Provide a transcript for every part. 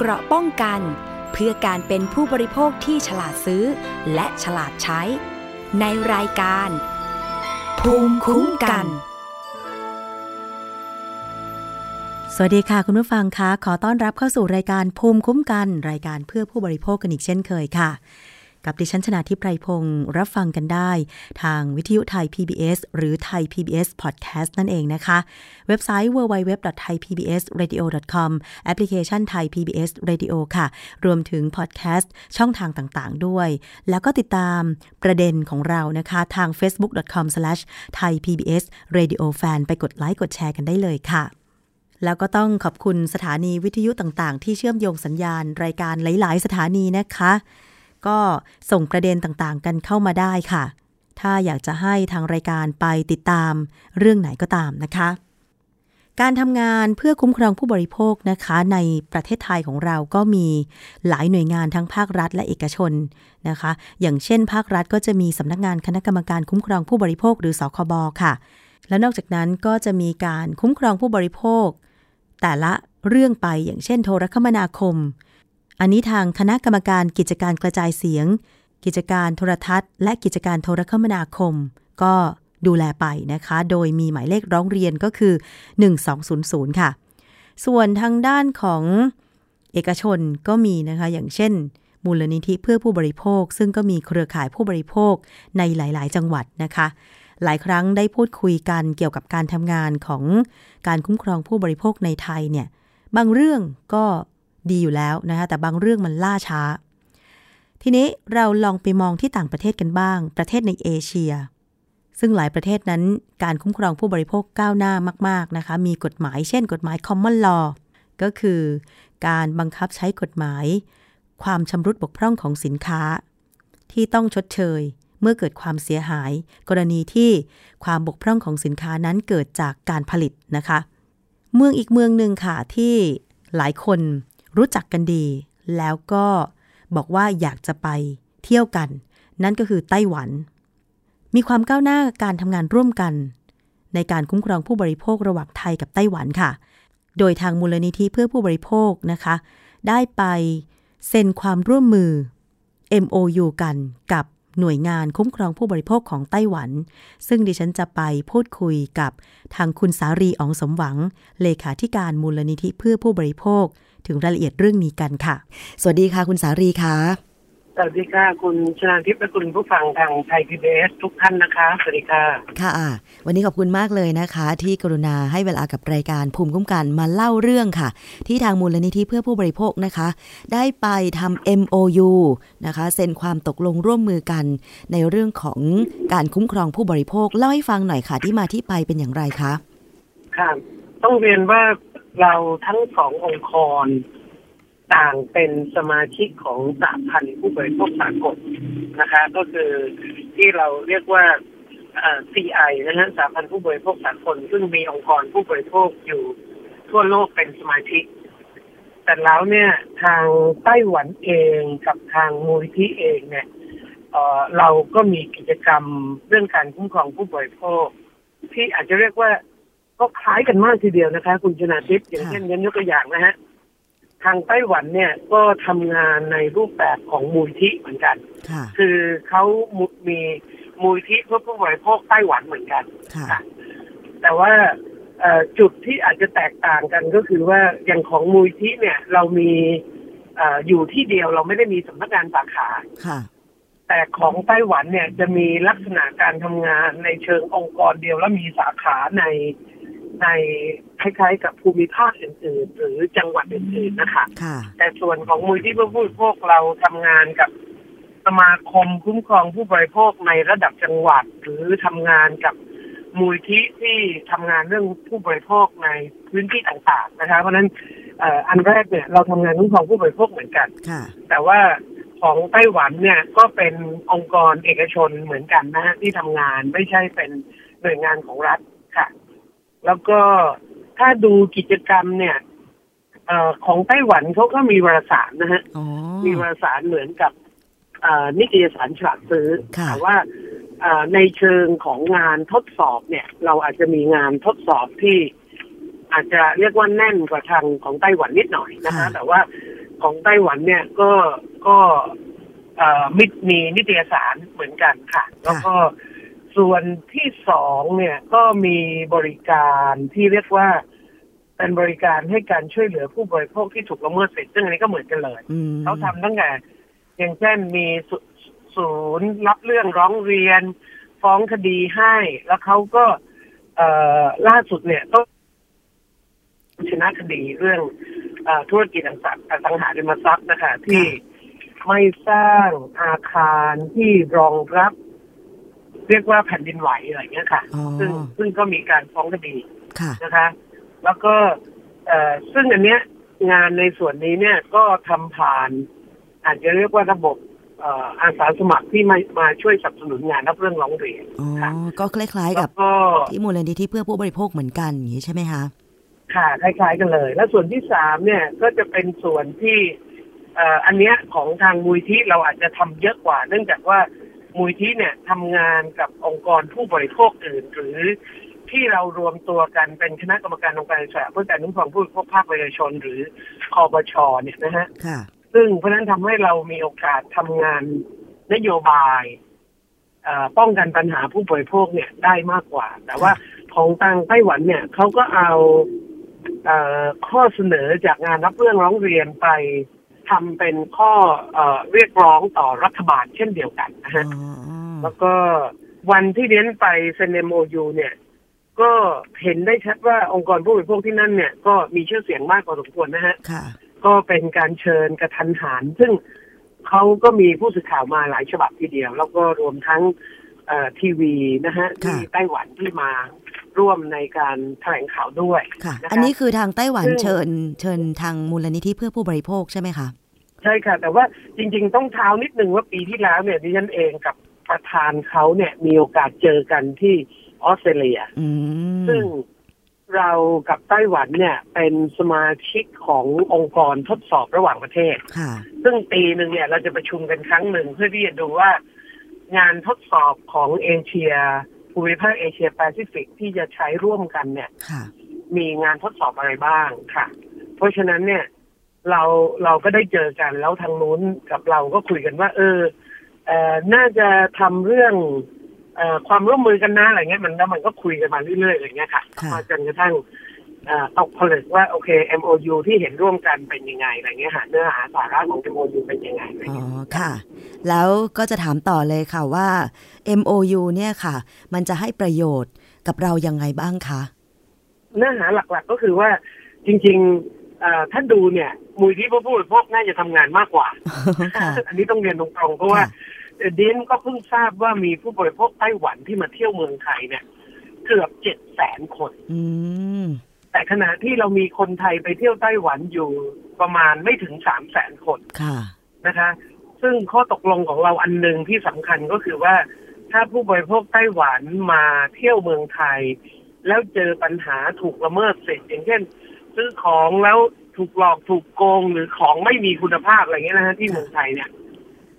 เกราะป้องกัน เพื่อการเป็นผู้บริโภคที่ฉลาดซื้อ และฉลาดใช้ ในรายการ ภูมิคุ้มกัน สวัสดีค่ะคุณผู้ฟังคะ ขอต้อนรับเข้าสู่รายการภูมิคุ้มกัน รายการเพื่อผู้บริโภคกันอีกเช่นเคยค่ะ กับดิฉันชนาทิพไพรพงศ์รับฟังกันได้ ทางวิทยุไทย PBS หรือไทย PBS Podcast นั่นเองนะคะ เว็บไซต์ www.thaipbsradio.com แอปพลิเคชัน Thai PBS Radio ค่ะ รวมถึงพอดแคสต์ช่องทางต่างๆ ด้วย แล้วก็ติดตามประเด็นของเรานะคะทาง facebook.com/thaipbsradiofan ไปกดไลค์กดแชร์กันได้เลยค่ะแล้วก็ต้องขอบคุณสถานีวิทยุต่างๆ ที่เชื่อมโยงสัญญาณรายการหลาย ๆ สถานีนะคะ ก็ส่งประเด็นต่างๆ กันเข้ามาได้ค่ะ ถ้าอยากจะให้ทางรายการไปติดตามเรื่องไหนก็ตามนะคะ การทำงานเพื่อคุ้มครองผู้บริโภคนะคะ ในประเทศไทยของเราก็มีหลายหน่วยงานทั้งภาครัฐและเอกชนนะคะ อย่างเช่น ภาครัฐก็จะมีสำนักงานคณะกรรมการคุ้มครองผู้บริโภคหรือสคบค่ะ และนอกจากนั้นก็จะมีการคุ้มครองผู้บริโภค แต่ละเรื่องไปอย่างเช่น โทรคมนาคม อันนี้ทางคณะกรรมการกิจการกระจายเสียง กิจการโทรทัศน์ และกิจการโทรคมนาคม ก็ดูแลไปนะคะ โดยมีหมายเลขร้องเรียนก็คือ 1200 ค่ะ ส่วนทางด้านของเอกชนก็มีนะคะ อย่างเช่น มูลนิธิเพื่อผู้บริโภค ซึ่งก็มีเครือข่ายผู้บริโภคในหลาย ๆ จังหวัดนะคะ หลายครั้งได้พูดคุยกันเกี่ยวกับการทำงานของการคุ้มครองผู้บริโภคในไทยเนี่ย บางเรื่องก็ ดีอยู่แล้วนะคะแต่บางเรื่องมันล่าช้า ทีนี้เราลองไปมองที่ต่างประเทศกันบ้าง ประเทศในเอเชีย ซึ่งหลายประเทศนั้นการคุ้มครองผู้บริโภคก้าวหน้ามาก ๆนะคะ มีกฎหมายเช่น กฎหมาย common law ก็คือการบังคับใช้กฎหมาย ความชำรุดบกพร่องของสินค้า ที่ต้องชดเชย เมื่อเกิดความเสียหาย กรณีที่ความบกพร่องของสินค้านั้นเกิดจากการผลิตนะคะ เมืองอีกเมืองหนึ่งค่ะที่หลายคน รู้จักกันดี แล้วก็บอกว่าอยากจะไปเที่ยวกัน นั่นก็คือไต้หวัน มีความก้าวหน้าการทำงานร่วมกัน ในการคุ้มครองผู้บริโภคระหว่างไทยกับไต้หวันค่ะ โดยทางมูลนิธิเพื่อผู้บริโภคนะคะ ได้ไปเซ็นความร่วมมือ MOU กันกับหน่วยงานคุ้มครองผู้บริโภคของไต้หวัน ซึ่งดิฉันจะไปพูดคุยกับทางคุณสารีอองสมหวัง เลขาธิการมูลนิธิเพื่อผู้บริโภค ถึงรายละเอียดเรื่องนี้กันค่ะ สวัสดีค่ะคุณสารีค่ะสวัสดีค่ะ คุณชนาทิพย์และคุณผู้ฟังทางไทยพีบีทุกท่านนะคะ สวัสดีค่ะค่ะอะ วันนี้ขอบคุณมากเลยนะคะ ที่กรุณาให้เวลากับรายการภูมิคุ้มกันมาเล่าเรื่องค่ะ ที่ทางมูลนิธิเพื่อผู้บริโภคนะคะ ได้ไปทำ MOU นะคะเซ็นความตกลงร่วมมือกัน ในเรื่องของการคุ้มครองผู้บริโภค เล่าให้ฟังหน่อยค่ะที่มาที่ไปเป็นอย่างไรคะค่ะต้องเรียนว่า เราทั้งสององค์กรต่างเป็นสมาชิกของสหพันธ์ผู้บริโภคสากลนะคะ ก็คือที่เราเรียกว่าเอ่อ CI นะฮะสหพันธ์ผู้บริโภคสากลซึ่งมีองค์กรผู้บริโภคอยู่ทั่วโลกเป็นสมาชิก แต่แล้วเนี่ยทางไต้หวันเองกับทางมูลที่เองเนี่ยเอ่อเราก็มีกิจกรรมเรื่องการคุ้มครองผู้บริโภค ที่อาจจะเรียกว่า ก็คล้ายกันมากทีเดียวนะคะ คุณชนาทิพย์อย่างเช่นยันยกตัวอย่างนะฮะทางไต้หวันเนี่ยก็ทำงานในรูปแบบของมูลที่เหมือนกันค่ะคือเขามุมีมูลที่เพื่อผู้บริโภคไต้หวันเหมือนกันค่ะแต่ว่าเอ่อจุดที่อาจจะแตกต่างกันก็คือว่าอย่างของมูลที่เนี่ย เรามีเอออยู่ที่เดียวเราไม่ได้มีสำนักงานสาขาค่ะแต่ของไต้หวันเนี่ยจะมีลักษณะการทำงานในเชิงองค์กรเดียวและมีสาขาใน ในคล้ายๆ กับภูมิภาคอื่นๆ หรือจังหวัดอื่นๆนะคะค่ะแต่ส่วนของมูลที่เพื่อผู้บริโภคเราทำงานกับสมาคมคุ้มครองผู้บริโภคในระดับจังหวัด หรือทำงานกับมูลที่ที่ทำงานเรื่องผู้บริโภคในพื้นที่ต่างๆนะคะ เพราะฉะนั้นเอ่ออันแรกเนี่ยเราทำงานคุ้มครองผู้บริโภคเหมือนกันค่ะแต่ว่าของไต้หวันเนี่ยก็เป็นองค์กรเอกชนเหมือนกันนะฮะที่ทำงานไม่ใช่เป็นหน่วยงานของรัฐค่ะ แล้วก็ถ้าดูกิจกรรมเนี่ยเออของไต้หวันเขาก็มีวารสารนะฮะอ๋อมีวารสารเหมือนกับเอ่อนิตยสารฉลาดซื้อค่ะแต่ว่าเอ่อในเชิงของงานทดสอบเนี่ย เราอาจจะมีงานทดสอบที่อาจจะเรียกว่าแน่นกว่าทางของไต้หวันนิดหน่อยนะคะ แต่ว่าของไต้หวันเนี่ยก็ก็เอ่อมิตมีนิตยสารเหมือนกันค่ะ แล้วก็ ส่วนที่สองเนี่ยก็มีบริการที่เรียกว่าเป็นบริการให้การช่วยเหลือผู้บริโภคที่ถูกละเมิดสิทธิ์ซึ่งอันนี้ก็เหมือนกันเลยอืมเขาทำตั้งแต่อย่างเช่นมีศศูนย์รับเรื่องร้องเรียน ฟ้องคดีให้ แล้วเขาก็ เอ่อล่าสุดเนี่ยต้องชนะคดีเรื่องเออธุรกิจอสังอสังหาริมทรัพย์นะคะที่ไม่สร้างอาคารที่รองรับ เรียกว่าแผ่นดินไหวอะไรอย่างเงี้ยค่ะอ๋อซึ่งซึ่งก็มีการฟ้องคดีค่ะนะคะ แล้วก็เอ่อซึ่งอันเนี้ยงานในส่วนนี้เนี่ยก็ทำผ่าน อาจจะเรียกว่าระบบเอ่ออาสาสมัครที่มามาช่วยสนับสนุนงานรับเรื่องร้องเรียนอ๋อค่ะก็คล้ายๆแล้กับวก็ที่มูลนิธิเพื่อผู้บริโภคเหมือนกันอย่างนี้ใช่ไหมคะค่ะคล้าย ๆ กันเลย แล้วส่วนที่สามเนี่ยก็จะเป็นส่วนที่เอ่ออันเนี้ยของทางมูลที่เราอาจจะทำเยอะกว่า เนื่องจากว่า มูลที่เนี่ยทำงานกับองค์กรผู้บริโภคอื่น หรือที่เรารวมตัวกันเป็นคณะกรรมการองค์การอิสระเพื่อการคุ้มครองผู้บริโภคภาคประชาชน หรือคอปชเนี่ยนะฮะค่ะซึ่งเพราะนั้นทำให้เรามีโอกาสทำงานนโยบายป้องกันปัญหาผู้บริโภคเนี่ยได้มากกว่า แต่ว่าของทางไต้หวันเนี่ยเขาก็เอาเอข้อเสนอจากงานรับเรื่องร้องเรียนไป ทำเป็นข้อเออเรียกร้องต่อรัฐบาลเช่นเดียวกันนะอ๋ฮะอแล้วก็วันที่เรียนไปเซนเมโอยูเนี่ย ก็เห็นได้ชัดว่าองค์กรผู้บริโภคที่นั่นเนี่ย ก็มีชื่อเสียงมากพอสมควรนะฮะค่ะก็เป็นการเชิญกระทันหันซึ่งเขาก็มีผู้สื่อข่าวมาหลายฉบับทีเดียว แล้วก็รวมทั้งเอ่อทีวีนะฮะค่ะที่ไต้หวันที่มา ร่วมในการแถลงข่าวด้วยค่ะนะคะอันนี้คือทางไต้หวันซึ่งเชิญเชิญทางมูลนิธิเพื่อผู้บริโภคใช่ไหมคะใช่ค่ะ แต่ว่าจริง ๆ ต้องท้าวนิดนึงว่าปีที่แล้วเนี่ยดิฉันเองกับประธานเขาเนี่ยมีโอกาสเจอกันที่ออสเตรเลียอืมซึ่งเรากับไต้หวันเนี่ย เป็นสมาชิกขององค์กรทดสอบระหว่างประเทศค่ะซึ่งปีหนึ่งเนี่ย เราจะประชุมกันครั้งหนึ่งเพื่อที่จะดูว่างานทดสอบของเอเชีย ภูมิภาคเอเชียแปซิฟิกที่จะใช้ร่วมกันเนี่ยค่ะมีงานทดสอบอะไรบ้างค่ะ เพราะฉะนั้นเนี่ยเราเราก็ได้เจอกันแล้วทางนู้นกับเราก็คุยกันว่า เออเออน่าจะทำเรื่องเออความร่วมมือกันนะอะไรเงี้ยมันแล้วมันก็คุยกันมาเรื่อยๆอะไรเงี้ยค่ะค่ะมาจนกระทั่งเอ่อ ตกผลึกว่าโอเค MOU ที่เห็นร่วมกันเป็นยังไงอะไรเงี้ยค่ะเนื้อหาสาระของ MOU เป็นยังไงอะไรอ๋อเงี้ยค่ะ แล้วก็จะถามต่อเลยค่ะว่า MOU เนี่ยค่ะ มันจะให้ประโยชน์กับเรายังไงบ้างคะเนื้อหาหลักๆก็คือว่าจริงๆเอ่อถ้าดูเนี่ยมูลที่ผู้บริโภคน่าจะทำงานมากกว่าค่ะอันนี้ต้องเรียนตรงๆเพราะว่าค่ะเอ่อดินก็เพิ่งทราบว่ามีผู้บริโภคไต้หวันที่มาเที่ยวเมืองไทยเนี่ย เกือบเจ็ดแสนคนอืม แต่ขณะที่เรามีคนไทยไปเที่ยวไต้หวันอยู่ประมาณไม่ถึงสามแสนคนค่ะนะคะ ซึ่งข้อตกลงของเราอันหนึ่งที่สำคัญก็คือว่า ถ้าผู้บริโภคไต้หวันมาเที่ยวเมืองไทย แล้วเจอปัญหาถูกละเมิดสิทธิ์อย่างเช่น ซื้อของแล้วถูกหลอกถูกโกงหรือของไม่มีคุณภาพอะไรเงี้ยนะฮะที่เมืองไทยเนี่ย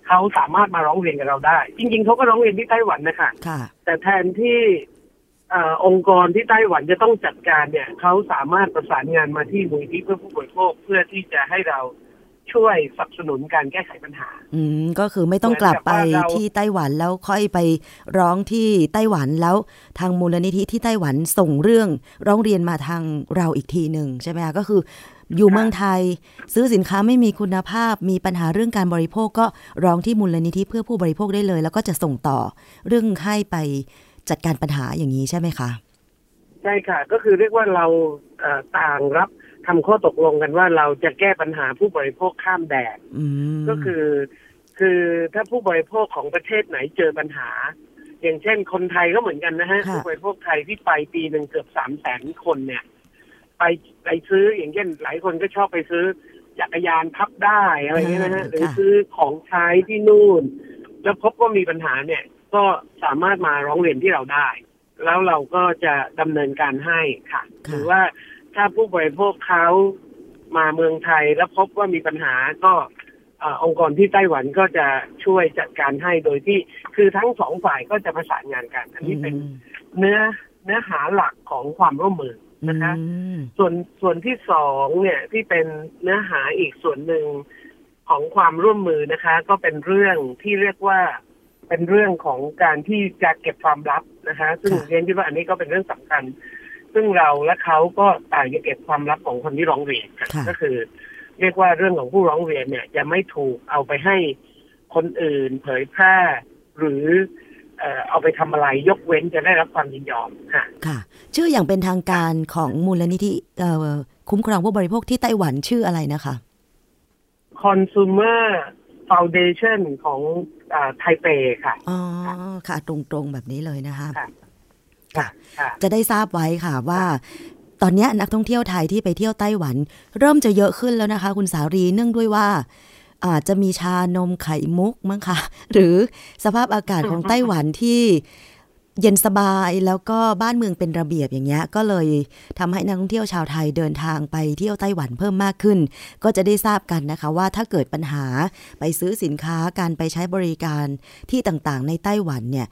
เขาสามารถมาร้องเรียนกับเราได้ จริง ๆเขาก็ร้องเรียนที่ไต้หวันนะคะค่ะแต่แทนที่เอองค์กรที่ไต้หวันจะต้องจัดการเนี่ยเขาสามารถประสานงานมาที่มูลที่เพื่อผู้บริโภคเพื่อที่จะให้เราช่วยสนับสนุนการแก้ไขปัญหา อืมก็คือไม่ต้องกลับไปที่ไต้หวันแล้วค่อยไปร้องที่ไต้หวันแล้วทางมูลนิธิที่ไต้หวันส่งเรื่องร้องเรียนมาทางเราอีกทีหนึ่งใช่ไหมคะก็คือ อยู่เมืองไทย ซื้อสินค้าไม่มีคุณภาพมีปัญหาเรื่องการบริโภคก็ร้องที่มูลนิธิเพื่อผู้บริโภคได้เลย แล้วก็จะส่งต่อเรื่องให้ไป จัดการปัญหาอย่างนี้ใช่ไหมคะ ใช่ค่ะ ก็คือเรียกว่าเราเอ่อต่างรับทำข้อตกลงกันว่าเราจะแก้ปัญหาผู้บริโภคข้ามแดนอืมก็คือ คือถ้าผู้บริโภคของประเทศไหนเจอปัญหา อย่างเช่นคนไทยก็เหมือนกันนะฮะค่ะผู้บริโภคไทยที่ไปปีหนึ่งเกือบสามแสนคนเนี่ย ไปไปซื้ออย่างเช่น หลายคนก็ชอบไปซื้อจักรยานพับได้อะไรเงี้ยนะฮะหรือซื้อของใช้ที่นู่น แล้วพบว่ามีปัญหาเนี่ย ก็สามารถมาร้องเรียนที่เราได้ แล้วเราก็จะดำเนินการให้ค่ะหรือว่าถ้าผู้บริโภคเขามาเมืองไทยแล้วพบว่ามีปัญหาก็เอ่อองค์กรที่ไต้หวันก็จะช่วยจัดการให้โดยที่คือทั้งสองฝ่ายก็จะประสานงานกัน อันนี้เป็นอืมเนื้อเนื้อหาหลักของความร่วมมือนะคะอืมส่วนส่วนที่สองเนี่ยที่เป็นเนื้อหาอีกส่วนหนึ่งของความร่วมมือนะคะ ก็เป็นเรื่องที่เรียกว่า เป็นเรื่องของการที่จะเก็บความลับนะคะซึ่งค่ะเรียนคิดว่าอันนี้ก็เป็นเรื่องสำคัญ ซึ่งเราและเขาก็ต่างจะเก็บความลับของคนที่ร้องเรียนค่ะค่ะก็คือ เรียกว่าเรื่องของผู้ร้องเรียนเนี่ย จะไม่ถูกเอาไปให้คนอื่นเผยแพร่หรือเอ่อเอาไปทำอะไรยกเว้นจะได้รับความยินยอมค่ะค่ะ ชื่ออย่างเป็นทางการของมูลนิธิเอ่อคุ้มครองผู้บริโภคที่ไต้หวันชื่ออะไรนะคะ Consumer Foundation ของอา ไทเปค่ะ อ๋อ ค่ะ ตรงๆแบบนี้เลยนะคะค่ะค่ะค่ะจะได้ทราบไว้ค่ะว่าตอนเนี้ยนักท่องเที่ยวไทยที่ไปเที่ยวไต้หวัน เริ่มจะเยอะขึ้นแล้วนะคะ คุณสารีเนื่องด้วยว่า อาจจะมีชานมไข่มุกมั้งคะหรือสภาพอากาศของไต้หวันที่ เย็นสบายแล้วก็บ้านเมืองเป็นระเบียบอย่างเงี้ยก็เลยทำให้นักท่องเที่ยวชาวไทยเดินทางไปเที่ยวไต้หวันเพิ่มมากขึ้น ก็จะได้ทราบกันนะคะว่าถ้าเกิดปัญหาไปซื้อสินค้าการไปใช้บริการที่ต่างๆ ในไต้หวันเนี่ย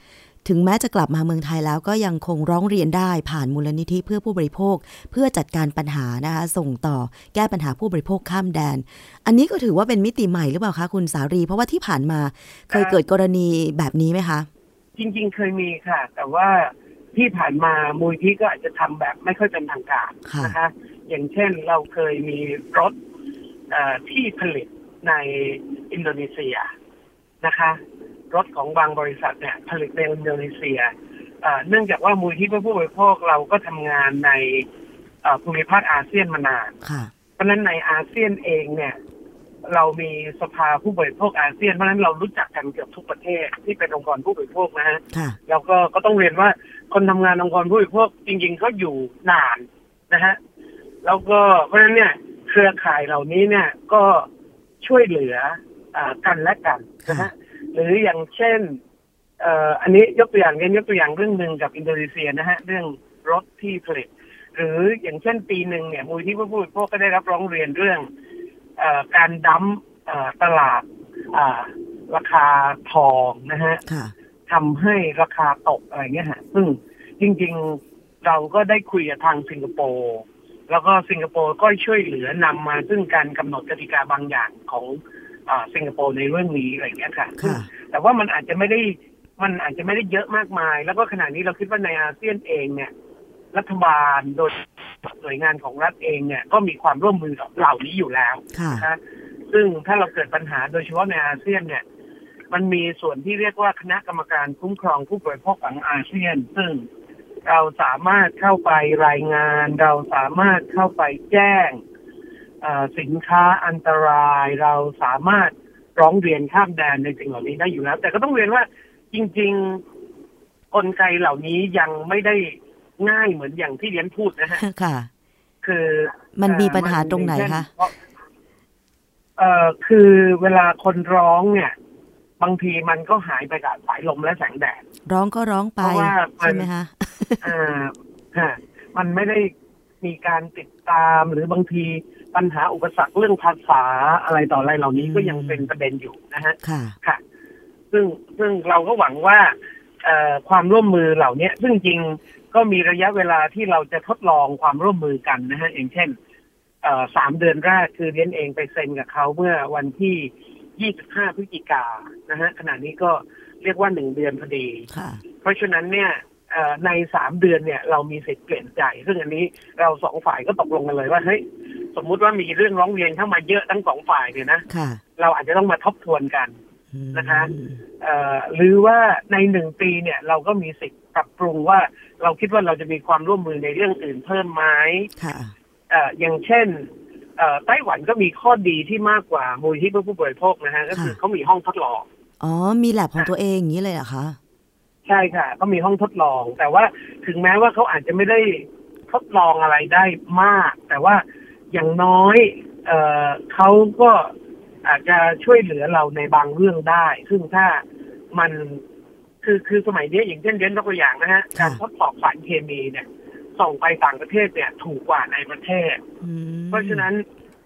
ถึงแม้จะกลับมาเมืองไทยแล้วก็ยังคงร้องเรียนได้ผ่านมูลนิธิเพื่อผู้บริโภค เพื่อจัดการปัญหานะคะส่งต่อแก้ปัญหาผู้บริโภคข้ามแดน อันนี้ก็ถือว่าเป็นมิติใหม่หรือเปล่าคะคุณสารี เพราะว่าที่ผ่านมาเคยเกิดกรณีแบบนี้ไหมคะ จริง ๆ เคยมีค่ะ แต่ว่าที่ผ่านมามูลที่ก็อาจจะทำแบบไม่ค่อยเป็นทางการค่ะนะคะ อย่างเช่นเราเคยมีรถเอ่อที่ผลิตในอินโดนีเซียนะคะ รถของบางบริษัทเนี่ยผลิตในอินโดนีเซียเอ่อเนื่องจากว่ามูลที่เพื่อผู้บริโภคเราก็ทำงานในเอ่อภูมิภาคอาเซียนมานานค่ะเพราะฉะนั้นในอาเซียนเองเนี่ย เรามีสภาผู้บริโภคอาเซียน เพราะฉะนั้นเรารู้จักกันเกือบทุกประเทศที่เป็นองค์กรผู้บริโภคนะฮะค่ะแล้วก็ก็ต้องเรียนว่าคนทำงานองค์กรผู้บริโภคจริงๆเขาอยู่นานนะฮะแล้วก็เพราะฉะนั้นเนี่ยเครือข่ายเหล่านี้เนี่ยก็ช่วยเหลืออากันและกันนะฮะหรืออย่างเช่นเอ่ออันนี้ยกตัวอย่างเช่นยกตัวอย่างเรื่องหนึ่งกับอินโดนีเซียนะฮะเรื่องรถที่ผลิต หรืออย่างเช่นปีหนึ่งเนี่ยมูลที่ผู้บริโภคก็ได้รับร้องเรียนเรื่องเออ การดั้มเอ่อตลาดอ่าราคาทองนะฮะค่ะทำให้ราคาตกอะไรเงี้ยฮะซึ่งจริงๆเราก็ได้คุยกับทางสิงคโปร์แล้วก็สิงคโปร์ก็ช่วยเหลือนำมาซึ่งการกำหนดกติกาบางอย่างของอาสิงคโปร์ในเรื่องนี้อะไรเงี้ยค่ะค่ะ แต่ว่ามันอาจจะไม่ได้มันอาจจะไม่ได้เยอะมากมาย แล้วก็ขณะนี้เราคิดว่าในอาเซียนเองเนี่ย รัฐบาลโดยหน่วยงานของรัฐเองเนี่ยก็มีความร่วมมือเหล่านี้อยู่แล้วค่ะนะคะซึ่งถ้าเราเกิดปัญหาโดยเฉพาะในอาเซียนเนี่ย มันมีส่วนที่เรียกว่าคณะกรรมการคุ้มครองผู้บริโภคของอาเซียน ซึ่งเราสามารถเข้าไปรายงาน เราสามารถเข้าไปแจ้งเอ่อสินค้าอันตราย เราสามารถร้องเรียนข้ามแดนในสิ่งเหล่านี้ได้อยู่แล้ว แต่ก็ต้องเรียนว่าจริง ๆกลไกเหล่านี้ยังไม่ได้ ง่ายเหมือนอย่างที่เรียนพูดนะฮะค่ะ คือมันมีเอ่อปัญหามัตรงไหนอย่างเช่คะเพราเอ่อคือเวลาคนร้องเนี่ย บางทีมันก็หายไปกับสายลมและแสงแดด ร้องก็ร้องไปเพราะว่ามันใช่ไหมคะอ่าฮะมันไม่ได้มีการติดตามหรือบางทีปัญหาอุปสรรคเรื่องภาษาอะไรต่ออะไรเหล่านี้ก็ยังเป็นประเด็นอยู่นะฮะค่ะค่ะ ซึ่งซึ่งเราก็หวังว่าเอ่อความร่วมมือเหล่านี้ซึ่งจริง ก็มีระยะเวลาที่เราจะทดลองความร่วมมือกันนะฮะอย่างเช่นเอ่อสามเดือนแรกคือเรียนเองไปเซ็นกับเขาเมื่อวันที่ 25 พฤศจิกานะฮะขณะนี้ก็เรียกว่าหนึ่งเดือนพอดีค่ะเพราะฉะนั้นเนี่ยเอ่อในสามเดือนเนี่ยเรามีสิทธิ์เปลี่ยนใจ ซึ่งอันนี้เราสองฝ่ายก็ตกลงกันเลยว่าเฮ้ยสมมุติว่ามีเรื่องร้องเรียนเข้ามาเยอะทั้งสองฝ่ายเนี่ยนะค่ะเราอาจจะต้องมาทบทวนกันอืมนะคะเอ่อหรือว่าในหนึ่งปีเนี่ยเราก็มีสิทธิ์ปรับปรุงว่า เราคิดว่าเราจะมีความร่วมมือในเรื่องอื่นเพิ่มไหมค่ะเอ่ออย่างเช่นเอ่อไต้หวันก็มีข้อดีที่มากกว่ามูลที่เพื่อผู้บริโภคนะฮะก็คือค่ะเขามีห้องทดลอง อ๋อ มีแลบของตัวเองอย่างนี้เลยเหรอคะ ใช่ค่ะเขามีห้องทดลอง แต่ว่าถึงแม้ว่าเขาอาจจะไม่ได้ทดลองอะไรได้มาก แต่ว่าอย่างน้อย เอ่อเขาก็อาจจะช่วยเหลือเราในบางเรื่องได้ ซึ่งถ้ามัน คือคือสมัยนี้อย่างเช่นเรียนยกตัวอย่างนะฮะค่ะการทดสอบสารเคมีเนี่ย ส่งไปต่างประเทศเนี่ย ถูกกว่าในประเทศอืมเพราะฉะนั้น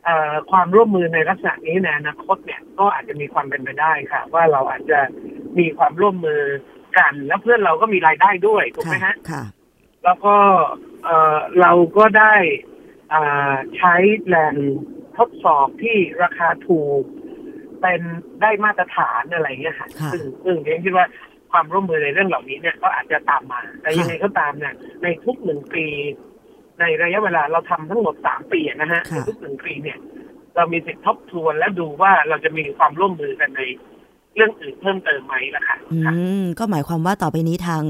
เอ่อความร่วมมือในลักษณะนี้ในอนาคตเนี่ยก็อาจจะมีความเป็นไปได้ค่ะ ว่าเราอาจจะมีความร่วมมือกัน แล้วเพื่อนเราก็มีรายได้ด้วยถูกไหมค่ะฮะค่ะแล้วก็เอ่อเราก็ได้อ่าใช้แหล่งทดสอบที่ราคาถูก เป็นได้มาตรฐานอะไรเงี้ยค่ะค่ะซึ่งซึ่งเรียนคิดว่า ความร่วมมือในเรื่องเหล่านี้เนี่ยก็อาจจะตามมา แต่ยังไงก็ตามเนี่ยในทุกหนึ่งปี ในระยะเวลาเราทำทั้งหมดสามปีนะฮะค่ะในทุกหนึ่งปีเนี่ย เรามีสิทธิ์ทบทวนและดูว่าเราจะมีความร่วมมือกันในเรื่องอื่นเพิ่มเติมไหมล่ะค่ะอืค่ะมก็หมายความว่าต่อไปนี้ทาง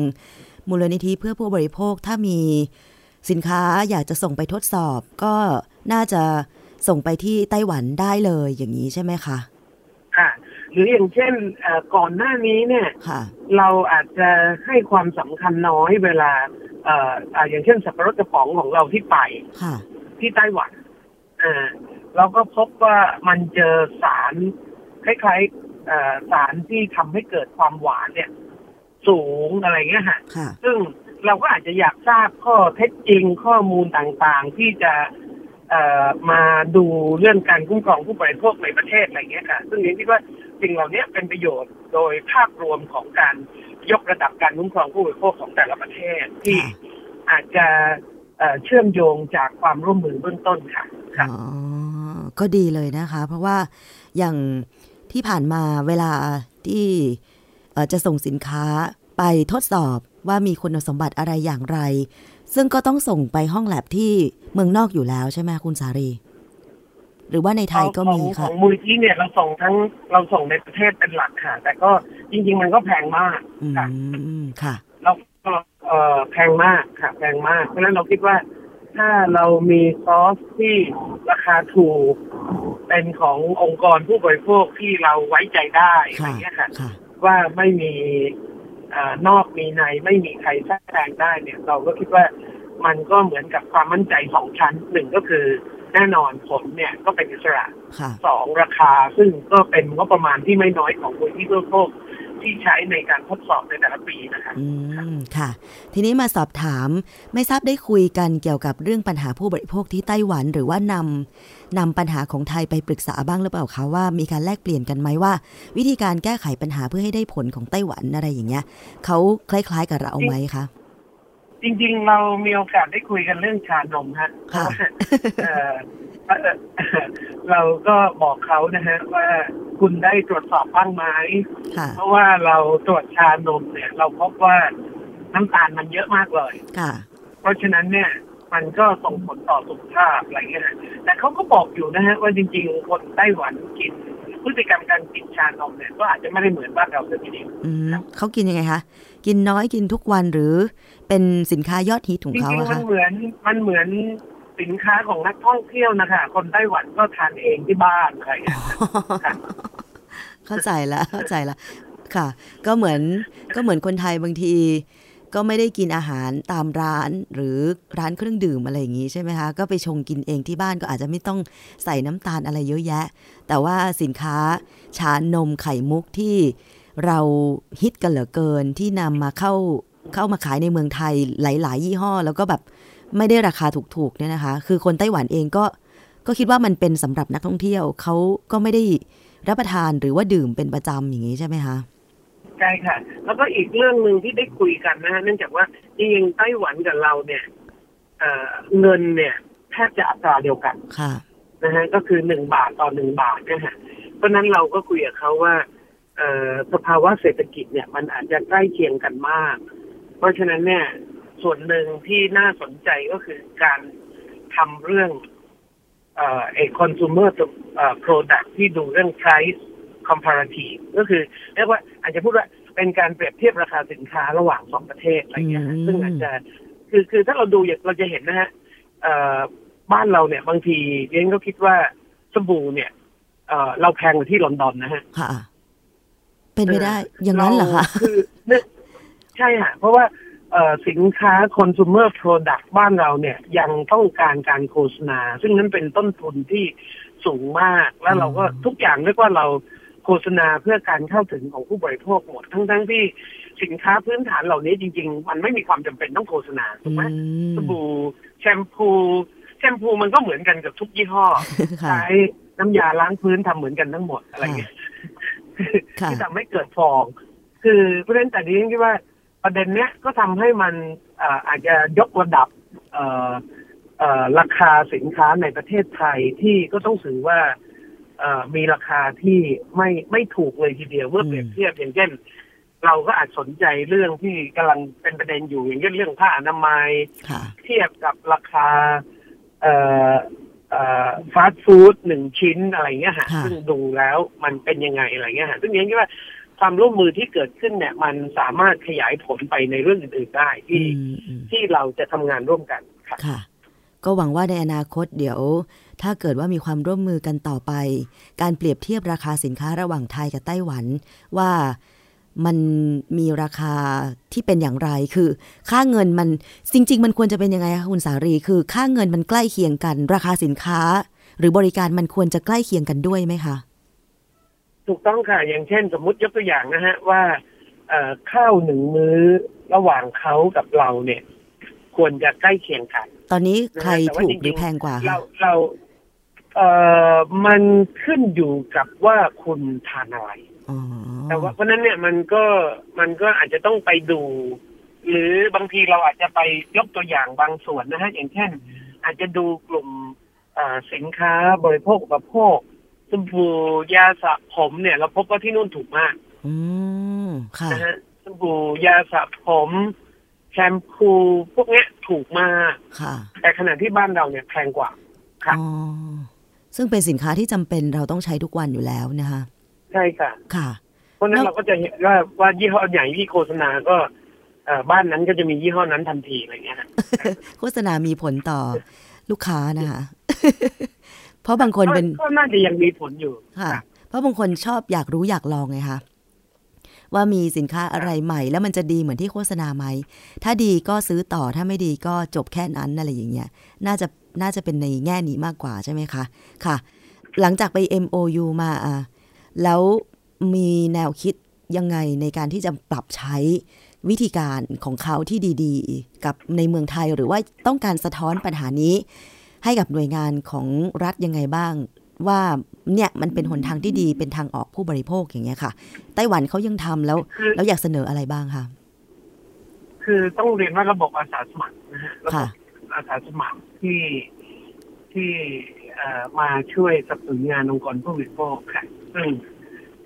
มูลนิธิเพื่อผู้บริโภคถ้ามีสินค้าอยากจะส่งไปทดสอบ ก็น่าจะส่งไปที่ไต้หวันได้เลยอย่างนี้ใช่ไหมคะ ค่ะ หรืออย่างเช่นเอ่อก่อนหน้านี้เนี่ยค่ะเราอาจจะให้ความสำคัญน้อยเวลาเอ่ออ่าอย่างเช่นสับปะรดกระป๋องของเราที่ไปค่ะที่ไต้หวันอ่าเราก็พบว่ามันเจอสารคล้ายๆเอ่อสารที่ทำให้เกิดความหวานเนี่ย สูงอะไรเงี้ยฮะค่ะซึ่งเราก็อาจจะอยากทราบข้อเท็จจริงข้อมูลต่างๆ ที่จะเอ่อมาดูเรื่องการคุ้มครองผู้บริโภคในประเทศอะไรเงี้ยค่ะ ซึ่งเรียนคิดว่า สิ่งเหล่านี้เป็นประโยชน์โดยภาพรวมของการยกระดับการคุ้มครองผู้บริโภคของแต่ละประเทศที่ค่ะอาจจะเอ่อเชื่อมโยงจากความร่วมมือเบื้องต้นค่ะค่ะอ๋อก็ดีเลยนะคะ เพราะว่าอย่างที่ผ่านมาเวลาที่เอ่อจะส่งสินค้าไปทดสอบว่ามีคุณสมบัติอะไรอย่างไร ซึ่งก็ต้องส่งไปห้องแลบที่เมืองนอกอยู่แล้วใช่ไหมคุณสารี หรือว่าในไทยก็มีของขค่ะองมูลที่เนี่ยเราส่งทั้งเราส่งในประเทศเป็นหลักค่ะ แต่ก็จริง ๆ มันก็แพงมากอืค่ะมค่ะเราก็เอ่อแพงมากค่ะ แพงมาก เพราะฉะนั้นเราคิดว่าถ้าเรามีซอสที่ราคาถูก เป็นขององค์กรผู้บริโภคที่เราไว้ใจได้อะไรค่ะเงี้ยค่ะค่ะ ว่าไม่มีเอ่อนอกมีในไม่มีใครแทรกแซงได้เนี่ย เราก็คิดว่ามันก็เหมือนกับความมั่นใจสองชั้นหนึ่งก็คือ แน่นอนผลเนี่ยก็เป็นอิสระค่ะสองราคาซึ่งก็เป็นงบประมาณที่ไม่น้อยของมูลที่บริโภคที่ใช้ในการทดสอบในแต่ละปีนะคะอืมค่ะ ทีนี้มาสอบถามไม่ทราบได้คุยกันเกี่ยวกับเรื่องปัญหาผู้บริโภคที่ไต้หวัน หรือว่านำนำปัญหาของไทยไปปรึกษาบ้างหรือเปล่าคะว่ามีการแลกเปลี่ยนกันไหมว่า วิธีการแก้ไขปัญหาเพื่อให้ได้ผลของไต้หวันอะไรอย่างเงี้ยเขาคล้าย ๆ กับเราไหมคะ จริง ๆ เรามีโอกาสได้คุยกันเรื่องชานมฮะค่ะเอ่อเอ่อเราก็บอกเขานะฮะว่าคุณได้ตรวจสอบบ้างไหม ค่ะ เพราะว่าเราตรวจชานมเนี่ย เราพบว่าน้ำตาลมันเยอะมากเลย ค่ะ เพราะฉะนั้นเนี่ย มันก็ส่งผลต่อสุขภาพอะไรเงี้ยนะแต่เขาก็บอกอยู่นะฮะว่าจริง ๆ คนไต้หวันกิน พฤติกรรมการกินชานมเนี่ยก็อาจจะไม่ได้เหมือนบ้านเราสักทีเดียวอืมเขากินยังไงคะ กินน้อยกินทุกวันหรือเป็นสินค้ายอดฮิตของจเขาริงอะๆมัคะนเหมือนมันเหมือนสินค้าของนักท่องเที่ยวนะคะ คนไต้หวันก็ทานเองที่บ้านอะไรอย่างเงี้ยค่ะเข้าใจแล้วเข้าใจแล้วค่ะ ก็เหมือนก็เหมือนคนไทยบางที ก็ไม่ได้กินอาหารตามร้านหรือร้านเครื่องดื่มอะไรอย่างนี้ใช่ไหมคะ ก็ไปชงกินเองที่บ้านก็อาจจะไม่ต้องใส่น้ำตาลอะไรเยอะแยะ แต่ว่าสินค้าชานมไข่มุกที่เราฮิตกันเหลือเกินที่นำมาเข้าเข้ามาขายในเมืองไทยหลาย ๆ ยี่ห้อ แล้วก็แบบไม่ได้ราคาถูกๆเนี่ยนะคะ คือคนไต้หวันเองก็ก็คิดว่ามันเป็นสำหรับนักท่องเที่ยวเขาก็ไม่ได้รับประทานหรือว่าดื่มเป็นประจำอย่างนี้ใช่ไหมคะ ช่ค่ะ แล้วก็อีกเรื่องหนึ่งที่ได้คุยกันนะฮะเนื่องจากว่าจริงๆไต้หวันกับเราเนี่ยเอ่อเงินเนี่ยแทบจะอัตราเดียวกันค่ะนะฮะก็คือหนึ่งบาทต่อหนึ่งบาทนะฮะเพราะฉะนั้นเราก็คุยกับเขาว่าเอ่อสภาวะเศรษฐกิจเนี่ย มันอาจจะใกล้เคียงกันมาก เพราะฉะนั้นเนี่ย ส่วนหนึ่งที่น่าสนใจก็คือการทำเรื่องเอ่อเอ consumer เอ่อ product ที่ดูเรื่อง price comparative ก็คือเรียกว่า อาจจะพูดว่าเป็นการเปรียบเทียบราคาสินค้าระหว่างสองประเทศอะไรเงี้ยอืมซึ่งอาจจะคือคือถ้าเราดูอย่างเราจะเห็นนะฮะเอ่อบ้านเราเนี่ยบางทีเรียนก็คิดว่าสบู่เนี่ยเอ่อเราแพงกว่าที่ลอนดอนนะฮะค่ะ เป็นไม่ได้ อย่างนั้นเหรอคะคือเนี่ยใช่ค่ะเพราะว่าเอ่อสินค้า consumer product บ้านเราเนี่ย ยังต้องการการโฆษณา ซึ่งนั้นเป็นต้นทุนที่สูงมาก แล้วเราก็ทุกอย่างเรียกว่าเรา โฆษณาเพื่อการเข้าถึงของผู้บริโภคหมดทั้งทั้งๆที่สินค้าพื้นฐานเหล่านี้จริง ๆ มันไม่มีความจำเป็นต้องโฆษณาถูกไหมอืมสบู่แชมพูแชมพูมันก็เหมือนกันกับทุกยี่ห้อค่ะใช้น้ำยาล้างพื้นทำเหมือนกันทั้งหมดอะไรเงี้ยค่ะที่ทำให้เกิดฟอง คือเพราะฉะนั้นแต่นี้คิดว่าประเด็นเนี้ยก็ทำให้มันอ่าอาจจะยกระดับเอ่อเอ่อราคาสินค้าในประเทศไทยที่ก็ต้องถือว่าเอ่อ มีราคาที่ไม่ไม่ถูกเลยทีเดียวเมื่อเปรียบเทียบอย่างเช่น เราก็อาจสนใจเรื่องที่กำลังเป็นประเด็นอยู่อย่างเช่นเรื่องผ้าอนามัยค่ะเทียบกับราคาเอ่อเอ่อฟาสต์ฟู้ดหนึ่งชิ้นอะไรเงี้ยฮะค่ะซึ่งดูแล้วมันเป็นยังไงอะไรเงี้ยฮะซึ่งยังคิดว่าความร่วมมือที่เกิดขึ้นเนี่ย มันสามารถขยายผลไปในเรื่องอื่นๆได้ที่อืมอืมที่เราจะทำงานร่วมกันครับค่ะ ก็หวังว่าในอนาคตเดี๋ยว ถ้าเกิดว่ามีความร่วมมือกันต่อไป การเปรียบเทียบราคาสินค้าระหว่างไทยกับไต้หวันว่ามันมีราคาที่เป็นอย่างไร คือ ค่าเงินมันจริง ๆ มันควรจะเป็นยังไงคะคุณสารี คือ ค่าเงินมันใกล้เคียงกัน ราคาสินค้า หรือบริการมันควรจะใกล้เคียงกันด้วยไหมคะ ถูกต้องค่ะ อย่างเช่น สมมุติยกตัวอย่างนะฮะว่าเอ่อข้าวหนึ่งมื้อระหว่างเขากับเราเนี่ย ควรจะใกล้เคียงกัน ตอนนี้ใครแต่ว่าถูกจริงๆหรือแพงกว่าเราคะเรา เอ่อมันขึ้นอยู่กับว่าคุณทานอะไรอ๋อแต่ว่าเพราะฉะนั้นเนี่ยมันก็มันก็อาจจะต้องไปดู หรือบางทีเราอาจจะไปยกตัวอย่างบางส่วนนะฮะอย่างเช่น อาจจะดูกลุ่มเอ่อสินค้าบริโภคอุปโภคสบู่ยาสระผมเนี่ย เราพบว่าที่นู่นถูกมาก อืมค่ะนะฮะสบู่ยาสระผมแชมพูพวกเนี้ยถูกมาก ค่ะ แต่ขณะที่บ้านเราเนี่ยแพงกว่า ค่ะอ๋อ ซึ่งเป็นสินค้าที่จำเป็นเราต้องใช้ทุกวันอยู่แล้วนะคะใช่ค่ะ ค่ะ เพราะฉะนั้นแล้วเราก็จะเห็นว่าว่ายี่ห้อใหญ่ที่โฆษณาก็เอ่อบ้านนั้นก็จะมียี่ห้อนั้นทันทีอะไรเงี้ยฮะโฆษณามีผลต่อลูกค้านะคะเพราะบางคนเป็นก็น่าจะยังมีผลอยู่ค่ะ เพราะบางคนชอบอยากรู้อยากลองไงคะว่ามีสินค้าอะไรใหม่ แล้วมันจะดีเหมือนที่โฆษณาไหม ถ้าดีก็ซื้อต่อถ้าไม่ดีก็จบแค่นั้นอะไรอย่างเงี้ย น่าจะ น่าจะเป็นในแง่นี้มากกว่าใช่ไหมคะ ค่ะ หลังจากไป MOU มาอะแล้วมีแนวคิดยังไงในการที่จะปรับใช้วิธีการของเขาที่ดีๆ กับในเมืองไทยหรือว่าต้องการสะท้อนปัญหานี้ ให้กับหน่วยงานของรัฐยังไงบ้าง ว่าเนี่ยมันเป็นหนทางที่ดีเป็นทางออกผู้บริโภคอย่างเงี้ยค่ะไต้หวันเขายังทำแล้วคือแล้วอยากเสนออะไรบ้างคะคือต้องเรียนว่าระบบอาสาสมัครนะฮะระบค่ะบ อาสาสมัครที่ที่เอ่อมาช่วยสนับสนุนงานองค์กรผู้บริโภคค่ะซึ่ง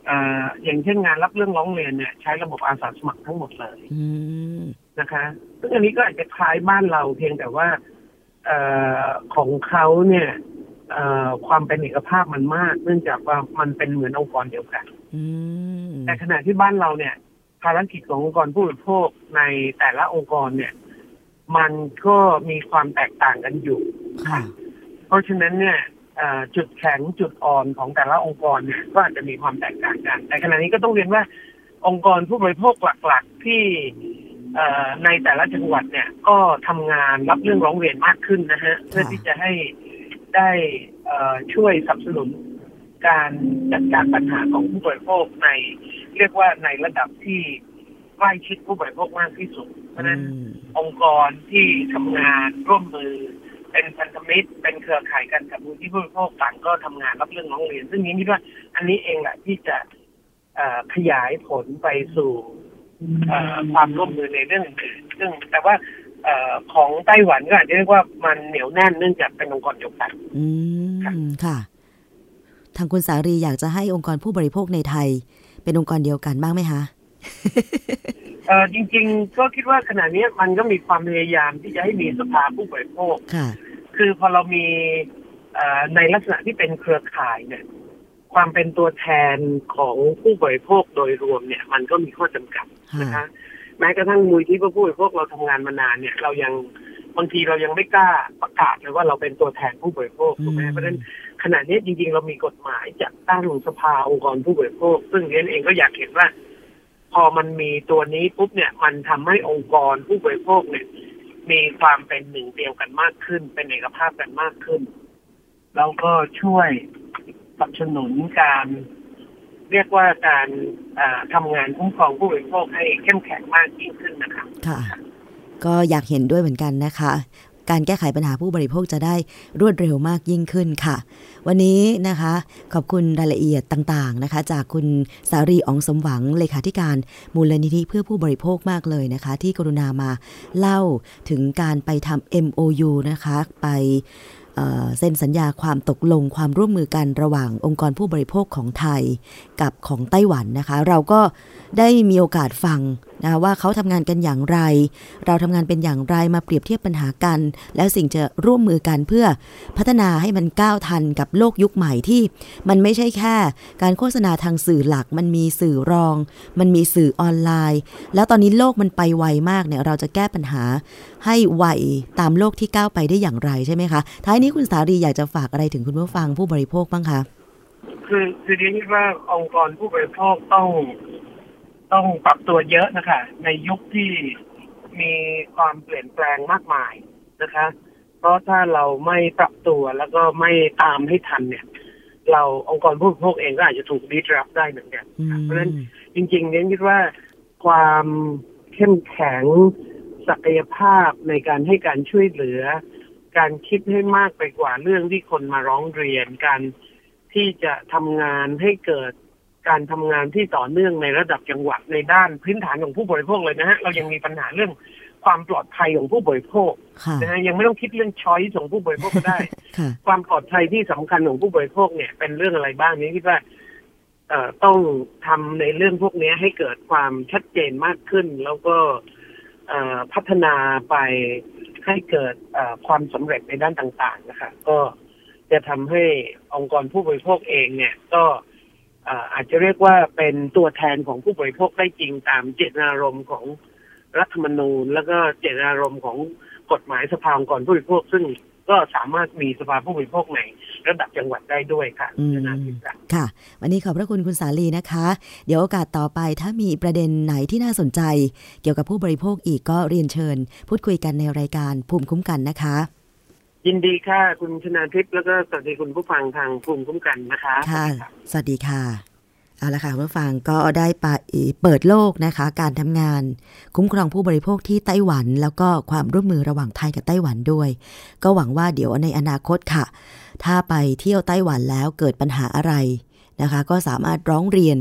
เอ่ออย่างเช่นงานรับเรื่องร้องเรียนเนี่ย ใช้ระบบอาสาสมัครทั้งหมดเลยอืมนะคะซึ่งอันนี้ก็อาจจะคล้ายบ้านเราเพียงแต่ว่าเออของเขาเนี่ยเอ่อความเป็นเอกภาพมันมาก เนื่องจากว่ามันเป็นเหมือนองค์กรเดียวกันอืมแต่ขณะที่บ้านเราเนี่ย ภารกิจขององค์กรผู้บริโภคในแต่ละองค์กรเนี่ย มันก็มีความแตกต่างกันอยู่ ค่ะ เพราะฉะนั้นเนี่ยเอ่อจุดแข็งจุดอ่อนของแต่ละองค์กรเนี่ยก็อาจจะมีความแตกต่างกัน แต่ขณะนี้ก็ต้องเรียนว่าองค์กรผู้บริโภคหลักๆที่เอ่อในแต่ละจังหวัดเนี่ยก็ทำงานรับเรื่องร้องเรียนมากขึ้นนะฮะเพื่อที่จะให้ได้เอ่อช่วยสนับสนุนการจัดการปัญหาของผู้บริโภคในเรียกว่าในระดับที่ ใกล้ชิดผู้บริโภคมากที่สุด เพราะฉะนั้นอืมองค์กรที่ทำงานร่วมมือ เป็นพันธมิตรเป็นเครือข่ายกันกับมูลที่ผู้บริโภคต่างก็ทำงานรับเรื่องร้องเรียน ซึ่งนี้คิดว่า อันนี้เองแหละที่จะเอ่อขยายผลไปสู่เอ่อความร่วมมือในเรื่องอื่นๆซึ่งแต่ว่าเออของไต้หวันก็อาจจะเรียกว่ามันเหนียวแน่นเนื่องจากเป็นองค์กรเดียวกันอืค่ะมค่ะ ทางคุณสารีอยากจะให้องค์กรผู้บริโภคในไทย เป็นองค์กรเดียวกันบ้างไหมคะ เออจริง ๆ ก็คิดว่าขณะนี้มันก็มีความพยายามที่จะให้มีสภาผู้บริโภคค่ะ คือพอเรามีเอ่อในลักษณะที่เป็นเครือข่ายเนี่ย ความเป็นตัวแทนของผู้บริโภคโดยรวมเนี่ย มันก็มีข้อจำกัดนะคะ แม้กระทั่งมูลที่ผู้บริโภคเราทำงานมานานเนี่ย เรายังบางทีเรายังไม่กล้าประกาศเลยว่าเราเป็นตัวแทนผู้บริโภคถูกไหมอืมเพราะฉะนั้นขณะนี้จริงๆ เรามีกฎหมายจัดตั้งสภาองค์กรผู้บริโภค ซึ่งเรียนเองก็อยากเห็นว่า พอมันมีตัวนี้ปุ๊บเนี่ย มันทำให้องค์กรผู้บริโภคเนี่ย มีความเป็นหนึ่งเดียวกันมากขึ้น เป็นเอกภาพกันมากขึ้น แล้วก็ช่วยสนับสนุนการ เรียกว่าการอ่าทำงานคุ้มครองผู้บริโภคให้เข้มแข็งมากยิ่งขึ้นนะครับค่ะ ก็อยากเห็นด้วยเหมือนกันนะคะ การแก้ไขปัญหาผู้บริโภคจะได้รวดเร็วมากยิ่งขึ้นค่ะ วันนี้นะคะ ขอบคุณรายละเอียดต่างๆนะคะ จากคุณสารีอองสมหวังเลขาธิการมูลนิธิเพื่อผู้บริโภคมากเลยนะคะ ที่กรุณามาเล่าถึงการไปทำ MOU นะคะ ไปเซ็นสัญญาความตกลงความร่วมมือกันระหว่างองค์กรผู้บริโภคของไทยกับของไต้หวันนะคะ เราก็ได้มีโอกาสฟังนะว่าเขาทำงานกันอย่างไร เราทำงานเป็นอย่างไรมาเปรียบเทียบปัญหากัน แล้วสิ่งจะร่วมมือกันเพื่อพัฒนาให้มันก้าวทันกับโลกยุคใหม่ที่ มันไม่ใช่แค่ การโฆษณาทางสื่อหลัก มันมีสื่อรอง มันมีสื่อออนไลน์ แล้วตอนนี้โลกมันไปไวมากเนี่ยเราจะแก้ปัญหา ให้ไวตามโลกที่ก้าวไปได้อย่างไรใช่ไหมคะท้ายนี้คุณสารีอยากจะฝากอะไรถึงคุณผู้ฟังผู้บริโภคบ้างคะคือคือดีคิดว่าองค์กรผู้บริโภคต้อง ต้องปรับตัวเยอะนะคะ ในยุคที่มีความเปลี่ยนแปลงมากมายนะคะ เพราะถ้าเราไม่ปรับตัวแล้วก็ไม่ตามให้ทันเนี่ย เราองค์กรผู้บริโภคเองก็อาจจะถูกดิสรับได้เหมือนกัน เพราะฉะนั้นจริงๆเนี่ยคิดว่าความเข้มแข็งศักยภาพในการให้การช่วยเหลือ การคิดให้มากไปกว่าเรื่องที่คนมาร้องเรียนการที่จะทำงานให้เกิด การทำงานที่ต่อเนื่องในระดับจังหวัดในด้านพื้นฐานของผู้บริโภคเลยนะฮะเรายังมีปัญหาเรื่องความปลอดภัยของผู้บริโภคนะฮะยังไม่ต้องคิดเรื่องช้อยของผู้บริโภคก็ได้ ความปลอดภัยที่สำคัญของผู้บริโภคเนี่ยเป็นเรื่องอะไรบ้างนี้คิดว่าเอ่อต้องทำในเรื่องพวกนี้ให้เกิดความชัดเจนมากขึ้น แล้วก็พัฒนาไปให้เกิดความสำเร็จในด้านต่าง ๆ นะคะก็จะทำให้องค์กรผู้บริโภคเองเนี่ย ก็ อาจจะเรียกว่าเป็นตัวแทนของผู้บริโภคได้จริงตามเจตนารมณ์ของรัฐธรรมนูญ แล้วก็เจตนารมณ์ของกฎหมายสภาองค์กรผู้บริโภค ซึ่งก็สามารถมีสภาผู้บริโภคในระดับจังหวัดได้ด้วยค่ะค่ะ วันนี้ขอบพระคุณคุณสาลีนะคะ เดี๋ยวโอกาสต่อไปถ้ามีประเด็นไหนที่น่าสนใจ เกี่ยวกับผู้บริโภคอีกก็เรียนเชิญ พูดคุยกันในรายการภูมิคุ้มกันนะคะ ยินดีค่ะ คุณชนาทิพย์แล้วก็สวัสดีคุณผู้ฟังทางภูมิคุ้มกันนะคะ ค่ะ สวัสดีค่ะ เอาละค่ะผู้ฟังก็ได้ไปเปิดโลกนะคะ การทำงาน คุ้มครองผู้บริโภคที่ไต้หวัน แล้วก็ความร่วมมือระหว่างไทยกับไต้หวันด้วย ก็หวังว่าเดี๋ยวในอนาคตค่ะ ถ้าไปเที่ยวไต้หวันแล้วเกิดปัญหาอะไรนะคะ ก็สามารถร้องเรียน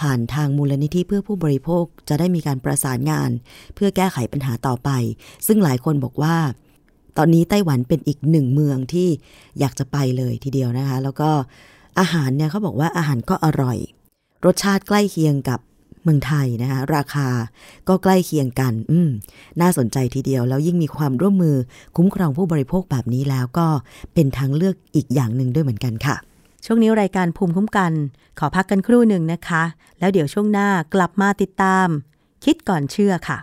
ผ่านทางมูลนิธิเพื่อผู้บริโภคจะได้มีการประสานงาน เพื่อแก้ไขปัญหาต่อไป ซึ่งหลายคนบอกว่า ตอนนี้ไต้หวันเป็นอีกหนึ่งเมืองที่อยากจะไปเลยทีเดียวนะคะ แล้วก็อาหารเนี่ยเขาบอกว่าอาหารก็อร่อย รสชาติใกล้เคียงกับเมืองไทยนะคะ ราคาก็ใกล้เคียงกัน อืม น่าสนใจทีเดียว แล้วยิ่งมีความร่วมมือคุ้มครองผู้บริโภคแบบนี้แล้วก็เป็นทางเลือกอีกอย่างหนึ่งด้วยเหมือนกันค่ะ ช่วงนี้รายการภูมิคุ้มกัน ขอพักกันครู่หนึ่งนะคะ แล้วเดี๋ยวช่วงหน้ากลับมาติดตาม คิดก่อนเชื่อค่ะ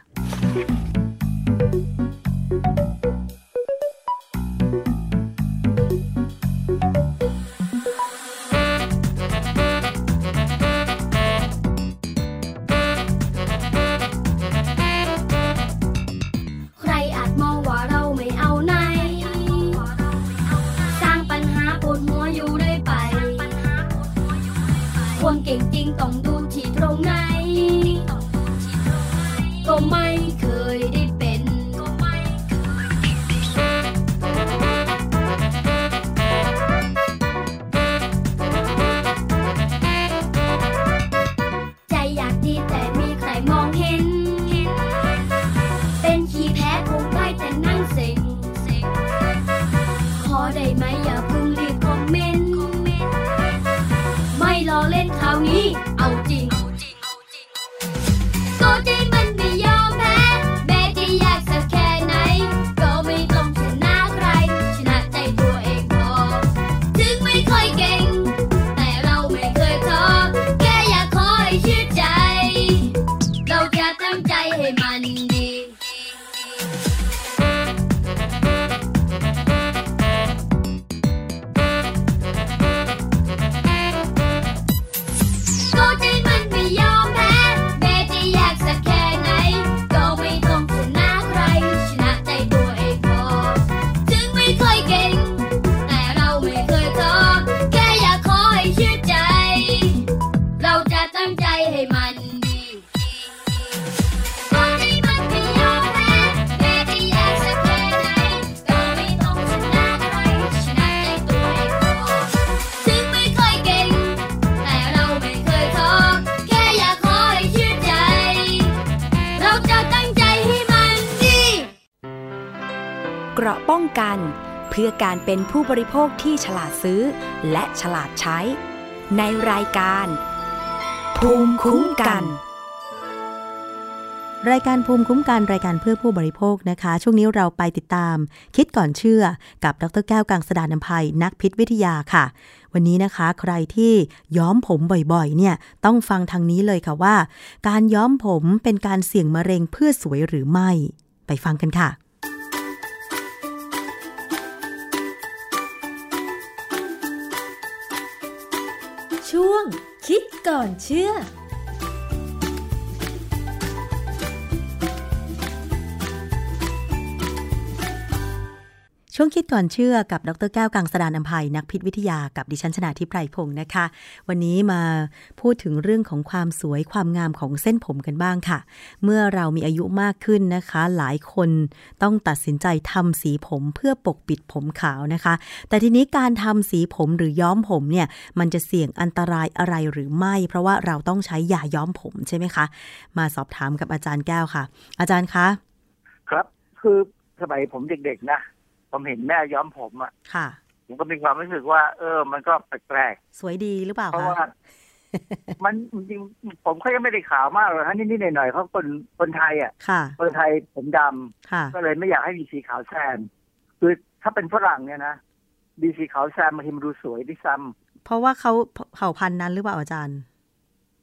พื่อการเป็นผู้บริโภคที่ฉลาดซื้อ และฉลาดใช้ ในรายการ ภูมิคุ้มกัน รายการภูมิคุ้มกันรายการเพื่อผู้บริโภคนะคะ ช่วงนี้เราไปติดตาม คิดก่อนเชื่อกับดรแก้วกังสดานนภัยนักพิษวิทยาค่ะวันนี้นะคะใครที่ย้อมผมบ่อยๆ เนี่ยต้องฟังทางนี้เลยค่ะว่า การย้อมผมเป็นการเสี่ยงมะเร็งเพื่อสวยหรือไม่ ไปฟังกันค่ะ ช่วงคิดก่อนเชื่อ ช่วงคิดก่อนเชื่อกับดรแก้วกังสดานนภัยนักพิษวิทยากับดิฉันชนาทิพไพรพงศ์นะคะ วันนี้มาพูดถึงเรื่องของความสวยความงามของเส้นผมกันบ้างค่ะ เมื่อเรามีอายุมากขึ้นนะคะ หลายคนต้องตัดสินใจทำสีผมเพื่อปกปิดผมขาวนะคะ แต่ทีนี้การทำสีผมหรือย้อมผมเนี่ยมันจะเสี่ยงอันตรายอะไรหรือไม่ เพราะว่าเราต้องใช้ยาย้อมผมใช่ไหมคะ มาสอบถามกับอาจารย์แก้วค่ะ อาจารย์คะ ครับคือสมัยผมเด็กๆนะ ผมเห็นแม่ย้อมผมอะค่ะ ผมก็มีความรู้สึกว่า เออ มันก็แปลกสวยดีหรือเปล่าๆเพราะคะว่ามันจริงๆผมเขายังไม่ได้ขาวมากหรอกฮะนิดๆหน่อยๆเขาคนคนไทยอะค่ะคนไทยผมดำค่ะก็เลยไม่อยากให้มีสีขาวแซมคือถ้าเป็นฝรั่งเนี่ยนะมีสีขาวแซมบางทีมันดูสวยด้วยซ้ำเพราะว่าเขาเผ่าพันธุ์นั้นหรือเปล่าอาจารย์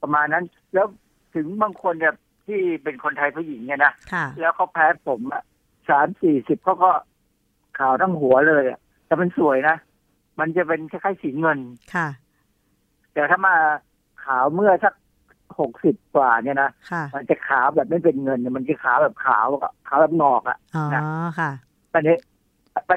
ประมาณนั้น แล้วถึงบางคนเนี่ยที่เป็นคนไทยผู้หญิงเนี่ยนะค่ะแล้วเขาแพ้ผมอะสามสี่สิบเขาก็ ขาวทั้งหัวเลยอะแต่มันสวยนะ มันจะเป็นคล้ายๆสีเงินค่ะ แต่ถ้ามาขาวเมื่อสักหกสิบกว่าเนี่ยนะค่ะมันจะขาวแบบไม่เป็นเงินเนี่ยมันจะขาวแบบขาวอะขาวแบบงอกอะอ๋อนะค่ะประเด็น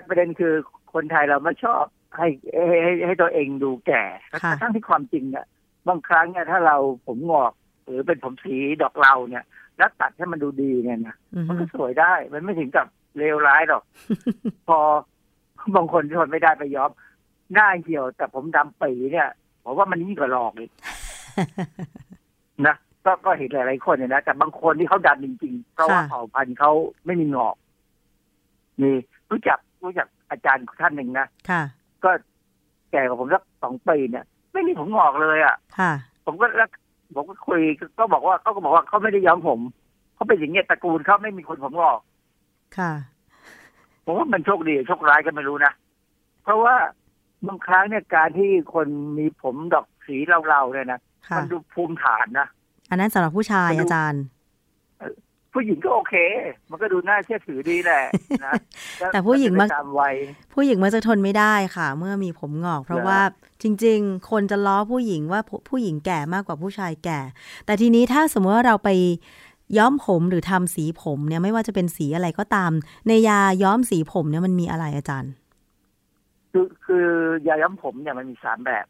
ประเด็นคือคนไทยเราไม่ชอบให้ให้ให้ให้ตัวเองดูแก่ค่ะทั้งที่ความจริงเนี่ยบางครั้งเนี่ยถ้าเราผมงอก หรือเป็นผมสีดอกเราเนี่ย แล้วตัดให้มันดูดีเนี่ยนะอือมันฮึก็สวยได้ มันไม่ถึงกับ เลวร้ายหรอก พอบางคนทนไม่ได้ไปย้อมหน้าเหี่ยวแต่ผมดำปีเนี่ยผมว่ามันยิ่งกว่าหลอกอีกนะก็ก็เห็นหลายๆคนเนี่ยนะแต่บางคนที่เขาดำจริงๆเพราะว่าค่ะเผ่าพันธุ์เขาไม่มีงอกมีรู้จักรู้จักอาจารย์ท่านหนึ่งนะค่ะ ก็แก่กว่าผมสักสองปีเนี่ย ไม่มีผมงอกเลยอะ ค่ะ ผมก็แล้วผมก็คุยก็บอกว่าเขาก็บอกว่าเขาไม่ได้ย้อมผมเขาเป็นอย่างเงี้ยตระกูลเขาไม่มีคนผมงอก ค่ะผมว่ามันโชคดีโชคร้ายก็ไม่รู้นะ เพราะว่าบางครั้งเนี่ยการที่คนมีผมดอกสีเราๆเนี่ยนะค่ะมันดูภูมิฐานนะอันนั้นสำหรับผู้ชายมันดูอาจารย์ ผู้หญิงก็โอเค มันก็ดูน่าเชื่อถือดีแหละนะแต่ผู้หญิงมักนเป็นไปตามวัยผู้หญิงมักจะทนไม่ได้ค่ะ เมื่อมีผมงอก เพราะเหรอว่าจริง ๆ คนจะล้อผู้หญิงว่าผู้ผู้หญิงแก่มากกว่าผู้ชายแก่ แต่ทีนี้ถ้าสมมติว่าเราไป ย้อมผมหรือทำสีผมเนี่ยไม่ว่าจะเป็นสีอะไรก็ตาม ในยาย้อมสีผมเนี่ยมันมีอะไรอาจารย์ คือคือยาย้อมผมเนี่ยมันมีสามแบบ